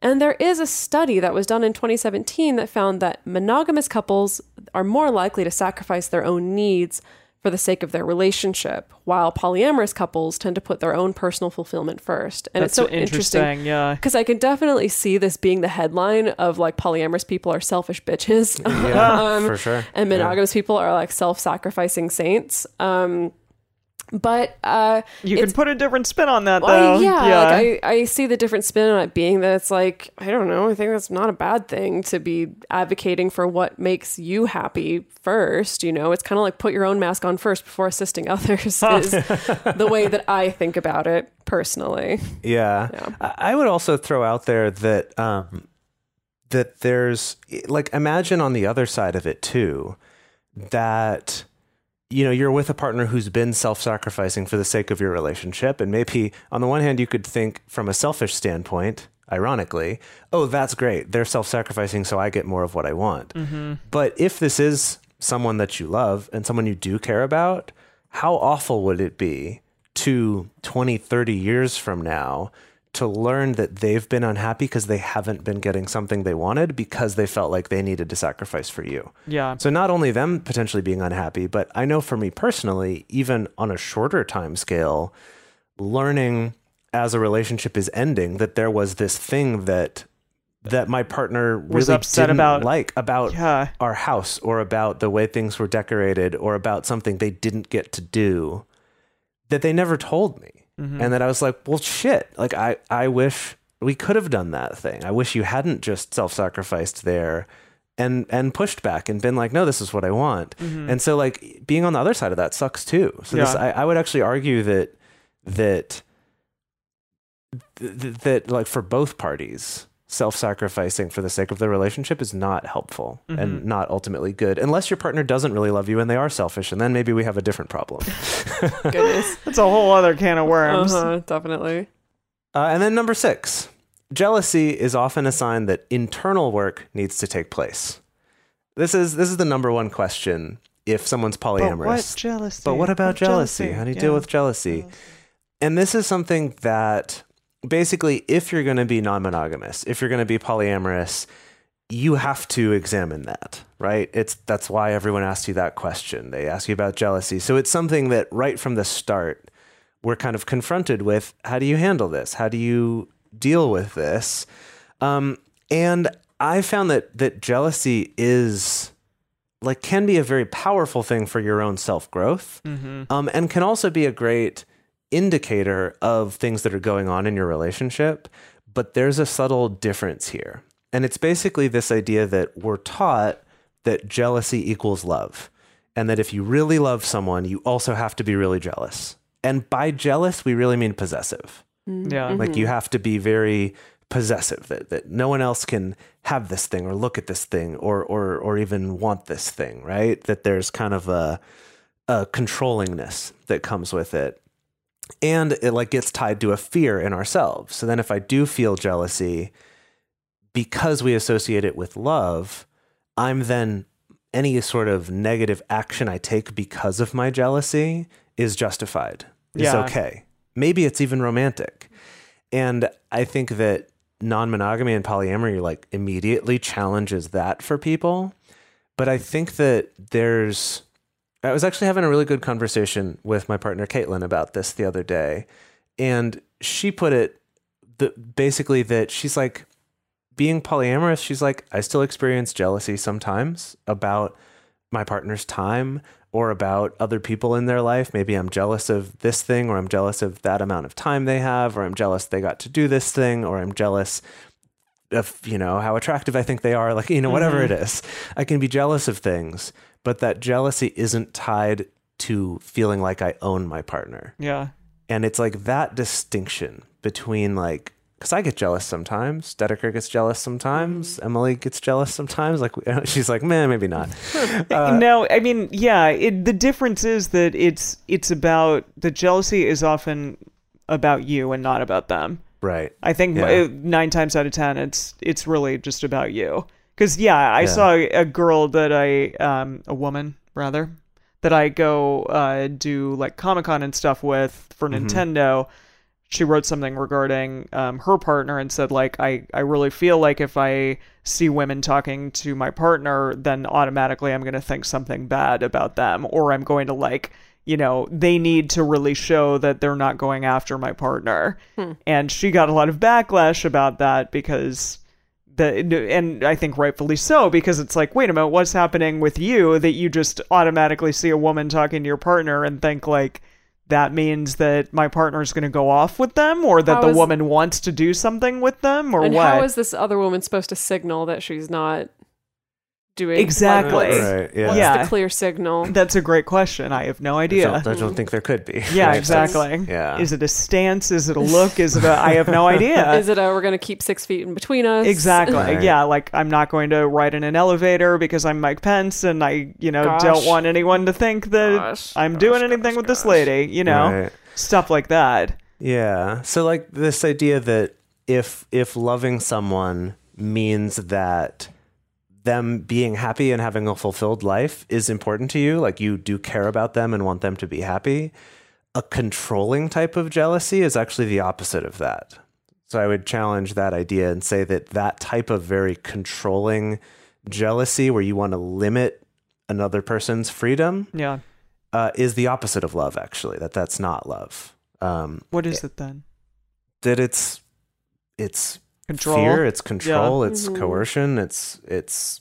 B: and there is a study that was done in 2017 that found that monogamous couples are more likely to sacrifice their own needs for the sake of their relationship, while polyamorous couples tend to put their own personal fulfillment first. And
C: That's
B: it's so
C: so interesting.
B: interesting
C: Yeah.
B: because I can definitely see this being the headline of like polyamorous people are selfish bitches.
A: Yeah,
B: Um,
A: for sure.
B: and monogamous people are like self-sacrificing saints. Um, but uh,
C: You can put a different spin on that, though.
B: yeah, like I, I see the different spin on it being that it's like, I don't know, I think that's not a bad thing to be advocating for what makes you happy first. You know, it's kind of like put your own mask on first before assisting others, is the way that I think about it personally.
A: Yeah.
B: Yeah.
A: I I would also throw out there that um, that there's like imagine on the other side of it too that you know you're with a partner who's been self-sacrificing for the sake of your relationship and maybe on the one hand you could think from a selfish standpoint ironically oh that's great. They're self-sacrificing so I get more of what I want. Mm-hmm. But if this is someone that you love and someone you do care about how awful would it be to 20 30 years from now to learn that they've been unhappy because they haven't been getting something they wanted because they felt like they needed to sacrifice for you.
C: Yeah.
A: So not only them potentially being unhappy, but I know for me personally, even on a shorter time scale, learning as a relationship is ending that there was this thing that that my partner
C: Was
A: really
C: upset
A: didn't
C: about-
A: like about
C: Yeah.
A: our house or about the way things were decorated or about something they didn't get to do that they never told me. And that I was like, well, shit. Like, I, I wish we could have done that thing. I wish you hadn't just self sacrificed there and, and pushed back and been like, no, this is what I want. Mm-hmm. And so, like, being on the other side of that sucks too. So, this, I, I would actually argue that, that, th- that, like, for both parties, self-sacrificing for the sake of the relationship is not helpful and not ultimately good unless your partner doesn't really love you and they are selfish and then maybe we have a different problem
B: Goodness.
C: That's a whole other can of worms.
B: uh-huh, definitely.
A: uh, and then number six jealousy is often a sign that internal work needs to take place this is this is the number one question if someone's
C: But
A: polyamorous
C: what jealousy?
A: But what about jealousy? How do you deal
C: Yeah.
A: with jealousy? And this is something that basically, if you're going to be non monogamous, if you're going to be polyamorous, you have to examine that, right? It's that's why everyone asks you that question. They ask you about jealousy. So it's something that right from the start, we're kind of confronted with how do you handle this? How do you deal with this? Um, and I found that that jealousy is like can be a very powerful thing for your own self growth, um, and can also be a great indicator of things that are going on in your relationship. But there's a subtle difference here, and it's basically this idea that we're taught that jealousy equals love, and that if you really love someone, you also have to be really jealous. And by jealous, we really mean possessive. Mm-hmm.
C: Yeah. Mm-hmm.
A: Like you have to be very possessive that, that no one else can have this thing or look at this thing or or or even want this thing, right? That there's kind of a a controllingness that comes with it. And it like gets tied to a fear in ourselves. So then if I do feel jealousy because we associate it with love, I'm then any sort of negative action I take because of my jealousy is justified. Is
C: Yeah.
A: okay. Maybe it's even romantic. And I think that non-monogamy and polyamory like immediately challenges that for people. But I think that there's I was actually having a really good conversation with my partner Caitlin about this the other day, and she put it the, basically that she's like being polyamorous. She's like I still experience jealousy sometimes about my partner's time or about other people in their life. Maybe I'm jealous of this thing, or I'm jealous of that amount of time they have, or I'm jealous they got to do this thing, or I'm jealous of you know how attractive I think they are. Like you know whatever mm-hmm. it is, I can be jealous of things, but that jealousy isn't tied to feeling like I own my partner.
C: Yeah.
A: And it's like that distinction between like, because I get jealous sometimes. Dedeker gets jealous sometimes. Emily gets jealous sometimes. Like she's like, man, maybe not. Uh,
C: no, I mean, yeah. It, the difference is that it's it's about the jealousy is often about you and not about them.
A: right.
C: I think
A: Yeah.
C: uh, nine times out of ten, it's it's really just about you. Because yeah, I
A: Yeah.
C: saw a girl that I, um, a woman rather, that I go uh, do like Comic Con and stuff with for
A: Mm-hmm.
C: Nintendo. She wrote something regarding um, her partner and said like I I really feel like if I see women talking to my partner, then automatically I'm going to think something bad about them, or I'm going to like you know they need to really show that they're not going after my partner and she got a lot of backlash about that because the and I think rightfully so because it's like wait a minute what's happening with you that you just automatically see a woman talking to your partner and think like that means that my partner is going to go off with them or that
B: How
C: the
B: is-
C: woman wants to do something with them or
B: and
C: what?
B: how is this other woman supposed to signal that she's not doing
C: Exactly.
B: like,
A: Right. Yeah.
B: What's
C: Yeah.
B: the clear signal?
C: that's a great question I have no
A: I
C: idea
A: don't, I don't think there could be.
C: yeah
A: Right?
C: exactly
A: Yeah.
C: is it a stance is it a look is it a I have no idea
B: Is it a we're going to keep six feet in between us?
C: Exactly.
A: Right.
C: Yeah, like I'm not going to ride in an elevator because I'm Mike Pence and I, you know,
B: Gosh.
C: don't want anyone to think that
B: Gosh,
C: I'm
B: gosh,
C: doing anything
B: gosh,
C: with this lady, you know.
A: Right.
C: Stuff like that.
A: Yeah. So like this idea that if if loving someone means that them being happy and having a fulfilled life is important to you, like you do care about them and want them to be happy, a controlling type of jealousy is actually the opposite of that. So I would challenge that idea and say that that type of very controlling jealousy where you want to limit another person's freedom
C: Yeah.
A: uh, is the opposite of love actually that that's not love um,
C: What is it then?
A: that it's it's
C: Control.
A: fear it's control it's
B: Mhm.
A: coercion it's it's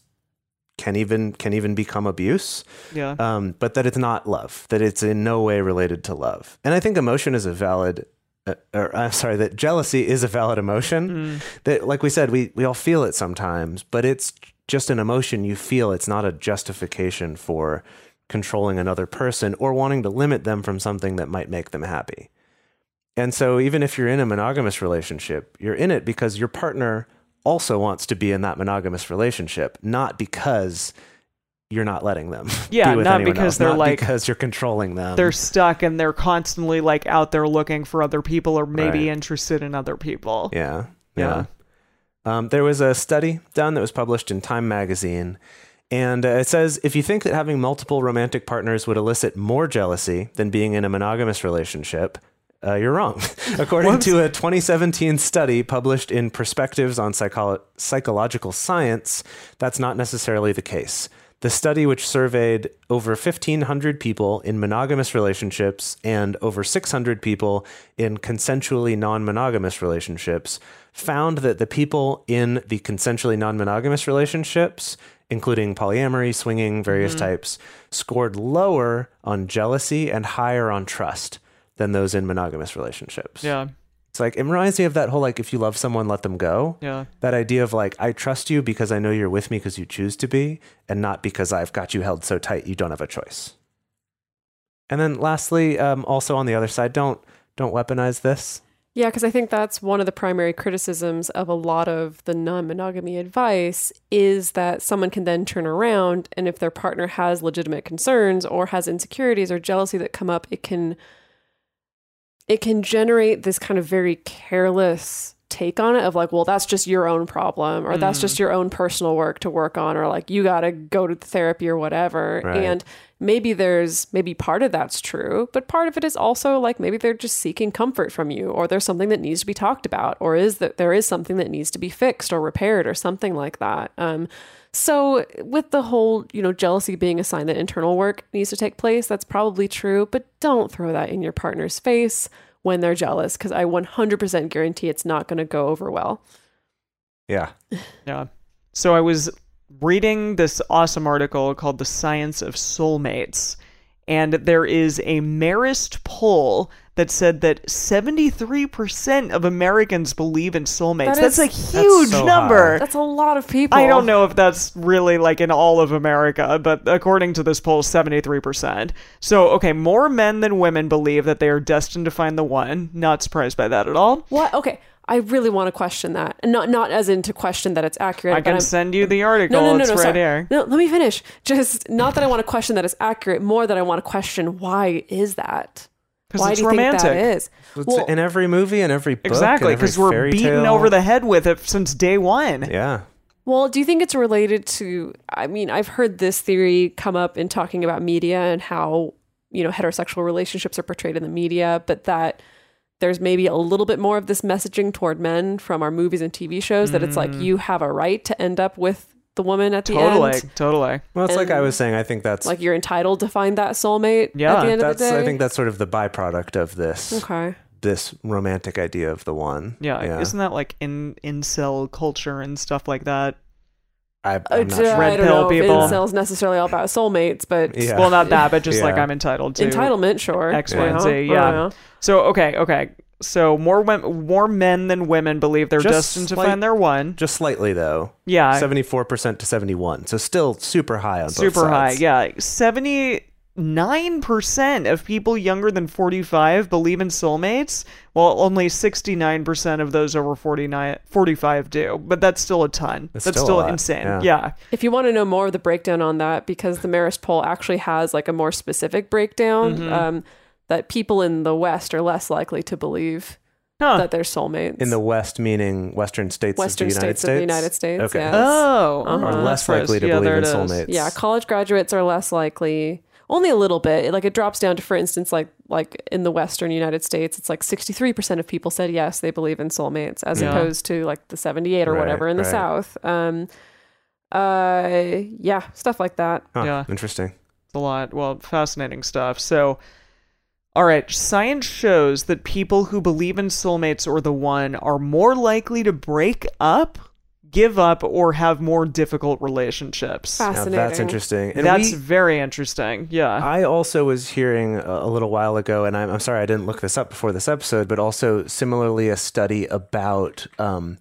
A: can even can even become abuse
C: Yeah.
A: um, but that it's not love that it's in no way related to love and i think emotion is a valid uh, or i'm sorry that jealousy is a valid emotion
C: Mm.
A: that like we said we we all feel it sometimes but it's just an emotion you feel it's not a justification for controlling another person or wanting to limit them from something that might make them happy and so even if you're in a monogamous relationship you're in it because your partner also wants to be in that monogamous relationship not because you're not letting them
C: Yeah,
A: be
C: not because
A: else,
C: they're
A: not
C: like-
A: because you're controlling them
C: They're stuck and they're constantly like out there looking for other people or maybe
A: Right.
C: interested in other people.
A: Yeah.
C: Yeah.
A: Yeah. Um, there was a study done that was published in Time magazine. And uh, it says if you think that having multiple romantic partners would elicit more jealousy than being in a monogamous relationship, uh, you're wrong. According to a 2017 study published in Perspectives on Psycholo- Psychological Science, that's not necessarily the case. The study, which surveyed over 1,500 people in monogamous relationships and over 600 people in consensually non monogamous relationships, found that the people in the consensually non monogamous relationships, including polyamory, swinging, various types, scored lower on jealousy and higher on trust than those in monogamous relationships.
C: Yeah.
A: It's like, it reminds me of that whole like, if you love someone, let them go
C: Yeah.
A: that idea of like i trust you because i know you're with me because you choose to be and not because i've got you held so tight you don't have a choice and then lastly um, also on the other side don't don't weaponize this
B: Yeah, because I think that's one of the primary criticisms of a lot of the non monogamy advice is that someone can then turn around and if their partner has legitimate concerns or has insecurities or jealousy that come up, it can it can generate this kind of very careless take on it of like, well, that's just your own problem, or that's just your own personal work to work on, or like you got to go to therapy or whatever.
A: Right.
B: And maybe there's maybe part of that's true, but part of it is also like maybe they're just seeking comfort from you, or there's something that needs to be talked about, or is that there is something that needs to be fixed or repaired or something like that. Um, so with the whole, you know, jealousy being a sign that internal work needs to take place, that's probably true, but don't throw that in your partner's face when they're jealous because I 100% guarantee it's not going to go over well.
A: Yeah.
C: Yeah. So I was reading this awesome article called The Science of Soulmates, and there is a Marist poll that said that 73% of Americans believe in soulmates.
B: That
C: that's a
B: is-
C: huge
A: so
C: number.
B: That's a lot of people.
C: I don't know if that's really like in all of America, but according to this poll, 73%. So, okay, more men than women believe that they are destined to find the one. Not surprised by that at all.
B: What? Okay. I really want to question that. And not not as in to question that it's accurate.
C: I
B: but
C: can
B: I'm-
C: send you the article.
B: No, no, no,
C: it's
B: no,
C: right
B: sorry.
C: here.
B: No, let me finish. Just not that I want to question that it's accurate, more that I want to question why is that?
C: 'Cause
B: Why
C: it's
B: do you think that is?
A: It's
B: Well,
A: in every movie and every book.
C: Exactly,
A: because
C: because we're beaten over the head with it since day one.
A: Yeah.
B: Well, do you think it's related to? I mean, I've heard this theory come up in talking about media and how you know heterosexual relationships are portrayed in the media, but that there's maybe a little bit more of this messaging toward men from our movies and TV shows that it's like mm. you have a right to end up with the woman at the
C: Totally,
B: end,
C: totally. Totally.
A: Well, it's like I was saying. I think that's
B: like you're entitled to find that soulmate
C: Yeah,
B: at the end
A: that's.
B: of the day.
A: I think that's sort of the byproduct of this
B: okay.
A: this romantic idea of the one.
C: Yeah, isn't that like in incel culture and stuff like that?
A: I,
B: Uh,
A: I'm not
B: uh,
A: sure.
C: Red
B: I don't
C: pill
B: know if
C: people.
B: incels necessarily all about soulmates, but
A: Yeah.
C: Well, not that, but just like I'm entitled to
B: entitlement, sure.
C: X,
B: you
C: Y, and
B: know?
C: Z,
B: I
C: yeah. So okay, okay. So more women, more men than women believe they're
A: Just
C: destined to
A: slight-
C: find their one.
A: Just slightly though.
C: Yeah,
A: Seventy-four percent to seventy-one. So still super high on both
C: super high.
A: sides.
C: Yeah, seventy nine percent of people younger than forty five believe in soulmates, while only sixty nine percent of those over 49, 45 do. But that's still a ton.
A: That's
C: That's,
A: still
C: still, insane.
A: yeah.
C: yeah.
B: If you want to know more of the breakdown on that, because the Marist poll actually has like a more specific breakdown,
C: Mm-hmm.
B: um, that people in the West are less likely to believe
C: Huh.
B: that they're soulmates.
A: In the West, meaning Western states
B: Western
A: of the United
B: states of the United States,
A: Okay.
B: yes.
C: Oh,
B: Uh-huh.
A: Are less likely to
C: Yeah,
A: believe
C: there
A: in
C: it is.
A: soulmates.
B: yeah, college graduates are less likely. Only a little bit. Like it drops down to, for instance, like like in the Western United States, it's like sixty three percent of people said yes, they believe in soulmates, as
C: Yeah.
B: opposed to like the seventy eight or
A: Right,
B: whatever in the
A: right.
B: South. Um, uh, yeah, stuff like that.
A: Huh,
C: Yeah.
A: Interesting.
C: It's a lot. Well, fascinating stuff. So, all right, science shows that people who believe in soulmates or the one are more likely to break up, give up, or have more difficult relationships.
A: Now,
B: Fascinating.
A: that's interesting. And
C: That's
A: we-
C: very interesting. Yeah.
A: I also was hearing a a little while ago, and I'm, I'm sorry I didn't look this up before this episode, but also similarly a study about um,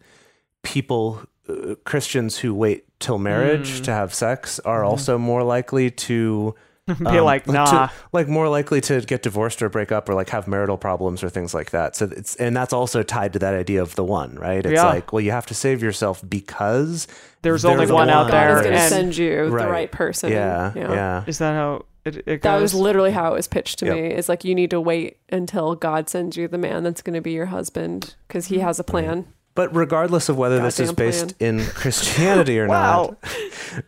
A: people, uh, Christians who wait till marriage
C: Mm.
A: to have sex are also more likely to
C: Be
A: um,
C: like,
A: to-
C: nah.
A: like more likely to get divorced or break up or like have marital problems or things like that. So it's and that's also tied to that idea of the one, right? It's
C: Yeah.
A: like, well, you have to save yourself because
C: There's only
A: the
C: one out
B: God
C: there,
B: is going to send you
A: Right.
B: the right person.
A: Yeah,
B: you know?
A: yeah.
C: Is that how it, it goes?
B: That was literally how it was pitched to
A: Yep.
B: me. It's like you need to wait until God sends you the man that's going to be your husband because he has a plan.
A: But regardless of whether this is
B: Goddamn
A: based in Christianity or not,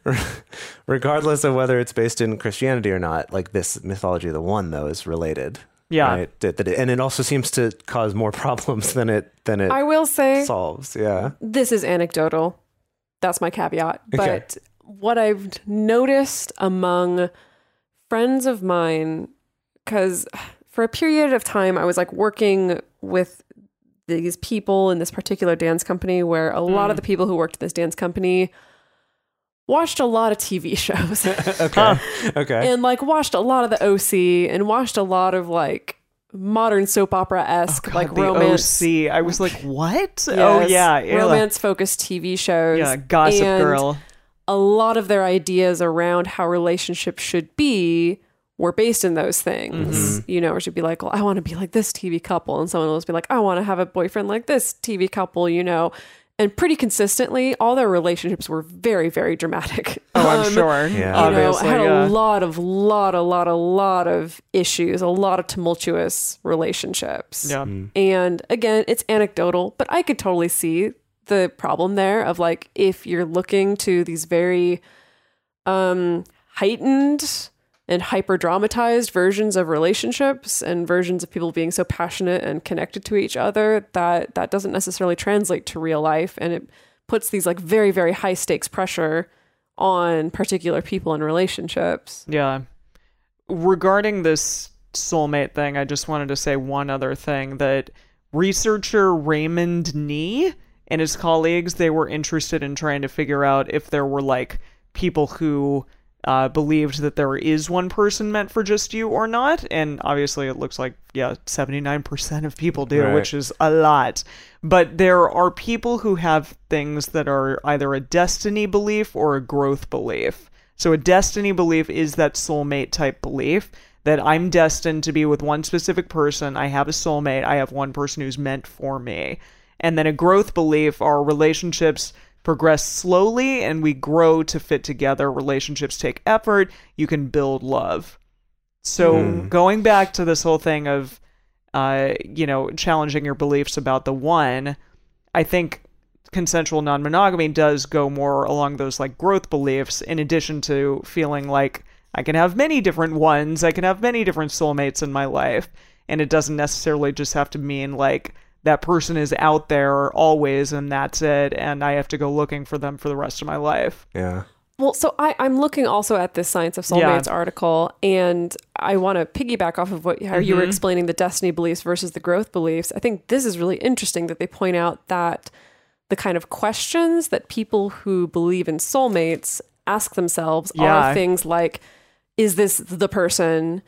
A: regardless of whether it's based in Christianity or not, like this mythology of the one though is related.
C: Yeah.
A: Right? That, that it- and it also seems to cause more problems than it than it
B: I will say
A: solves. Yeah.
B: this is anecdotal. That's my caveat.
A: Okay.
B: But what I've noticed among friends of mine, because for a period of time I was like working with these people in this particular dance company where a lot of hmm. the people who worked at this dance company watched a lot of TV shows
A: Okay. Okay.
B: and like watched a lot of the OC and watched a lot of like modern soap opera esque oh,
C: God,
B: like
C: the
B: romance.
C: OC. I was like, what? oh
B: Yes,
C: yeah, yeah.
B: romance focused TV shows.
C: Yeah, Gossip
B: And
C: Girl.
B: A lot of their ideas around how relationships should be were based in those things.
C: Mm-hmm.
B: You know, or she'd be like, well, I want to be like this TV couple, and someone else be like, I want to have a boyfriend like this TV couple. You know, and pretty consistently, all their relationships were very, very dramatic.
C: Oh, I'm
B: Um,
C: sure.
A: Yeah.
B: You know,
C: Obviously,
B: had
C: yeah.
B: a lot of, lot, a lot, a lot of issues, a lot of tumultuous relationships.
C: Yeah.
B: And again, it's anecdotal, but I could totally see the problem there of like if you're looking to these very um heightened and hyper dramatized versions of relationships and versions of people being so passionate and connected to each other that that doesn't necessarily translate to real life and it puts these like very very high stakes pressure on particular people and relationships.
C: Yeah. Regarding this soulmate thing, I just wanted to say one other thing that researcher Raymond Knee and his colleagues they were interested in trying to figure out if there were like people who uh, believed that there is one person meant for just you or not and obviously it looks like yeah 79% of people do
A: Right.
C: which is a lot but there are people who have things that are either a destiny belief or a growth belief so a destiny belief is that soulmate type belief that I'm destined to be with one specific person. I have a soulmate. I have one person who's meant for me. And then a growth belief are relationships progress slowly and we grow to fit together. Relationships take effort. You can build love. So
A: Hmm.
C: going back to this whole thing of uh, you know, challenging your beliefs about the one, I think consensual non-monogamy does go more along those like growth beliefs in addition to feeling like I can have many different ones, I can have many different soulmates in my life, and it doesn't necessarily just have to mean like that person is out there always and that's it and I have to go looking for them for the rest of my life.
A: Yeah.
B: Well, so I, I'm looking also at this Science of
C: Yeah.
B: Soulmates article, and I want to piggyback off of what how you were mm-hmm. explaining the destiny beliefs versus the growth beliefs. I think this is really interesting that they point out that the kind of questions that people who believe in soulmates ask themselves
C: Yeah.
B: are things like, "Is this the person?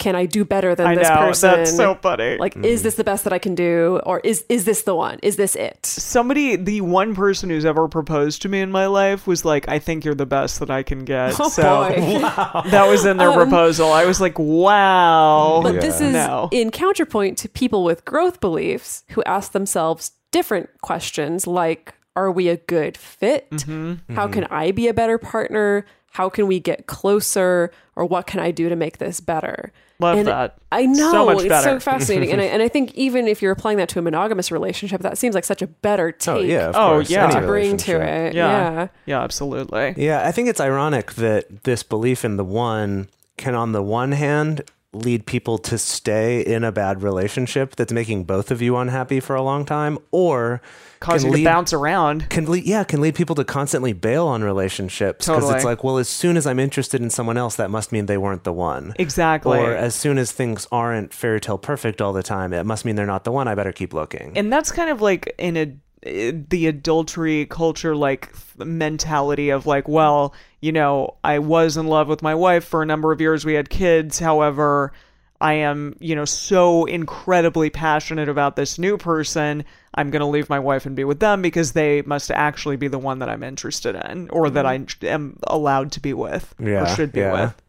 B: Can I do better than
C: I
B: this
C: know,
B: person?
C: that's so funny.
B: Like, is this the best that I can do, or is is this the one? Is this it?"
C: somebody the one person who's ever proposed to me in my life was like i think you're the best that i can get
B: Oh
C: so
B: boy.
C: that was in their
B: Um,
C: proposal i was like wow
B: But this is
C: No.
B: in counterpoint to people with growth beliefs who ask themselves different questions like Are we a good fit?
C: Mm-hmm.
B: How can I be a better partner? How can we get closer? Or what can I do to make this better?
C: Love
B: And
C: that.
B: I know
C: So much
B: it's so fascinating, and I, and I think even if you're applying that to a monogamous relationship, that seems like such a better take
A: Oh yeah. Of
C: Oh,
A: course.
C: yeah.
A: Any
B: to bring to it.
C: Yeah.
B: yeah.
C: yeah absolutely
A: Yeah, I think it's ironic that this belief in the one can, on the one hand, lead people to stay in a bad relationship that's making both of you unhappy for a long time, or
C: cause
A: can
C: you
A: lead,
C: to bounce around
A: Can lead, yeah, can lead people to constantly bail on relationships because
C: Totally.
A: it's like, well, as soon as I'm interested in someone else, that must mean they weren't the one.
C: exactly
A: Or as soon as things aren't fairy tale perfect all the time, it must mean they're not the one. I better keep looking.
C: and that's kind of like in a the adultery culture like mentality of like well you know i was in love with my wife for a number of years we had kids however i am you know so incredibly passionate about this new person i'm going to leave my wife and be with them because they must actually be the one that i'm interested in or that i am allowed to be with or should be
A: yeah.
C: with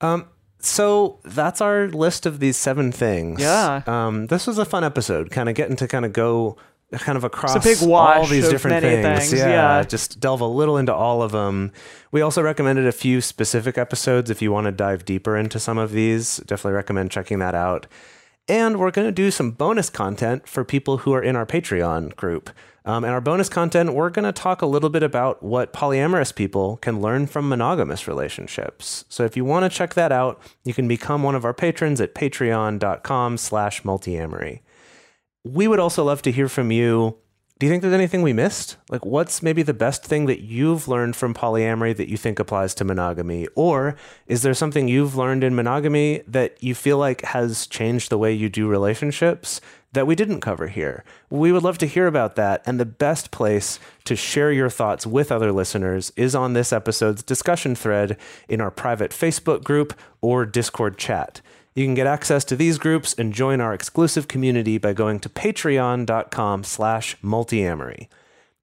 A: Um, so that's our list of these seven things.
C: Yeah.
A: Um, this was a fun episode, kind of getting to kind of go kind of across
C: big wash
A: all these different things.
C: things,
A: Yeah,
C: yeah.
A: Just delve a little into all of them. We also recommended a few specific episodes if you want to dive deeper into some of these. Definitely recommend checking that out. And we're going to do some bonus content for people who are in our Patreon group. Um, and our bonus content, we're going to talk a little bit about what polyamorous people can learn from monogamous relationships. So if you want to check that out, you can become one of our patrons at patreon.com slash multiamory. We would also love to hear from you. Do you think there's anything we missed? Like, what's maybe the best thing that you've learned from polyamory that you think applies to monogamy? Or is there something you've learned in monogamy that you feel like has changed the way you do relationships that we didn't cover here? We would love to hear about that. And the best place to share your thoughts with other listeners is on this episode's discussion thread in our private Facebook group or Discord chat. You can get access to these groups and join our exclusive community by going to patreon.com slash multiamory.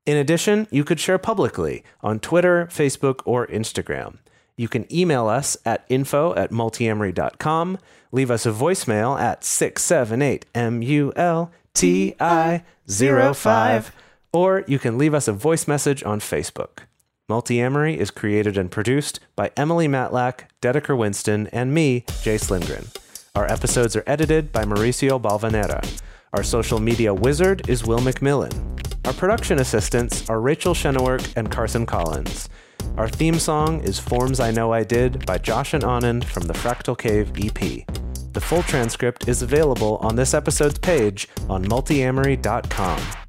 A: In addition, you could share publicly on Twitter, Facebook, or Instagram. You can email us at info at multiamory.com, leave us a voicemail at 678 MULTI 05, or you can leave us a voice message on Facebook. Multiamory is created and produced by Emily Matlack, Dedeker Winston, and me, Jase Lindgren. Our episodes are edited by Mauricio Balvanera. Our social media wizard is Will McMillan. Our production assistants are Rachel Shenowork and Carson Collins. Our theme song is Forms I Know I Did by Josh and Anand from the Fractal Cave EP. The full transcript is available on this episode's page on multiamory.com.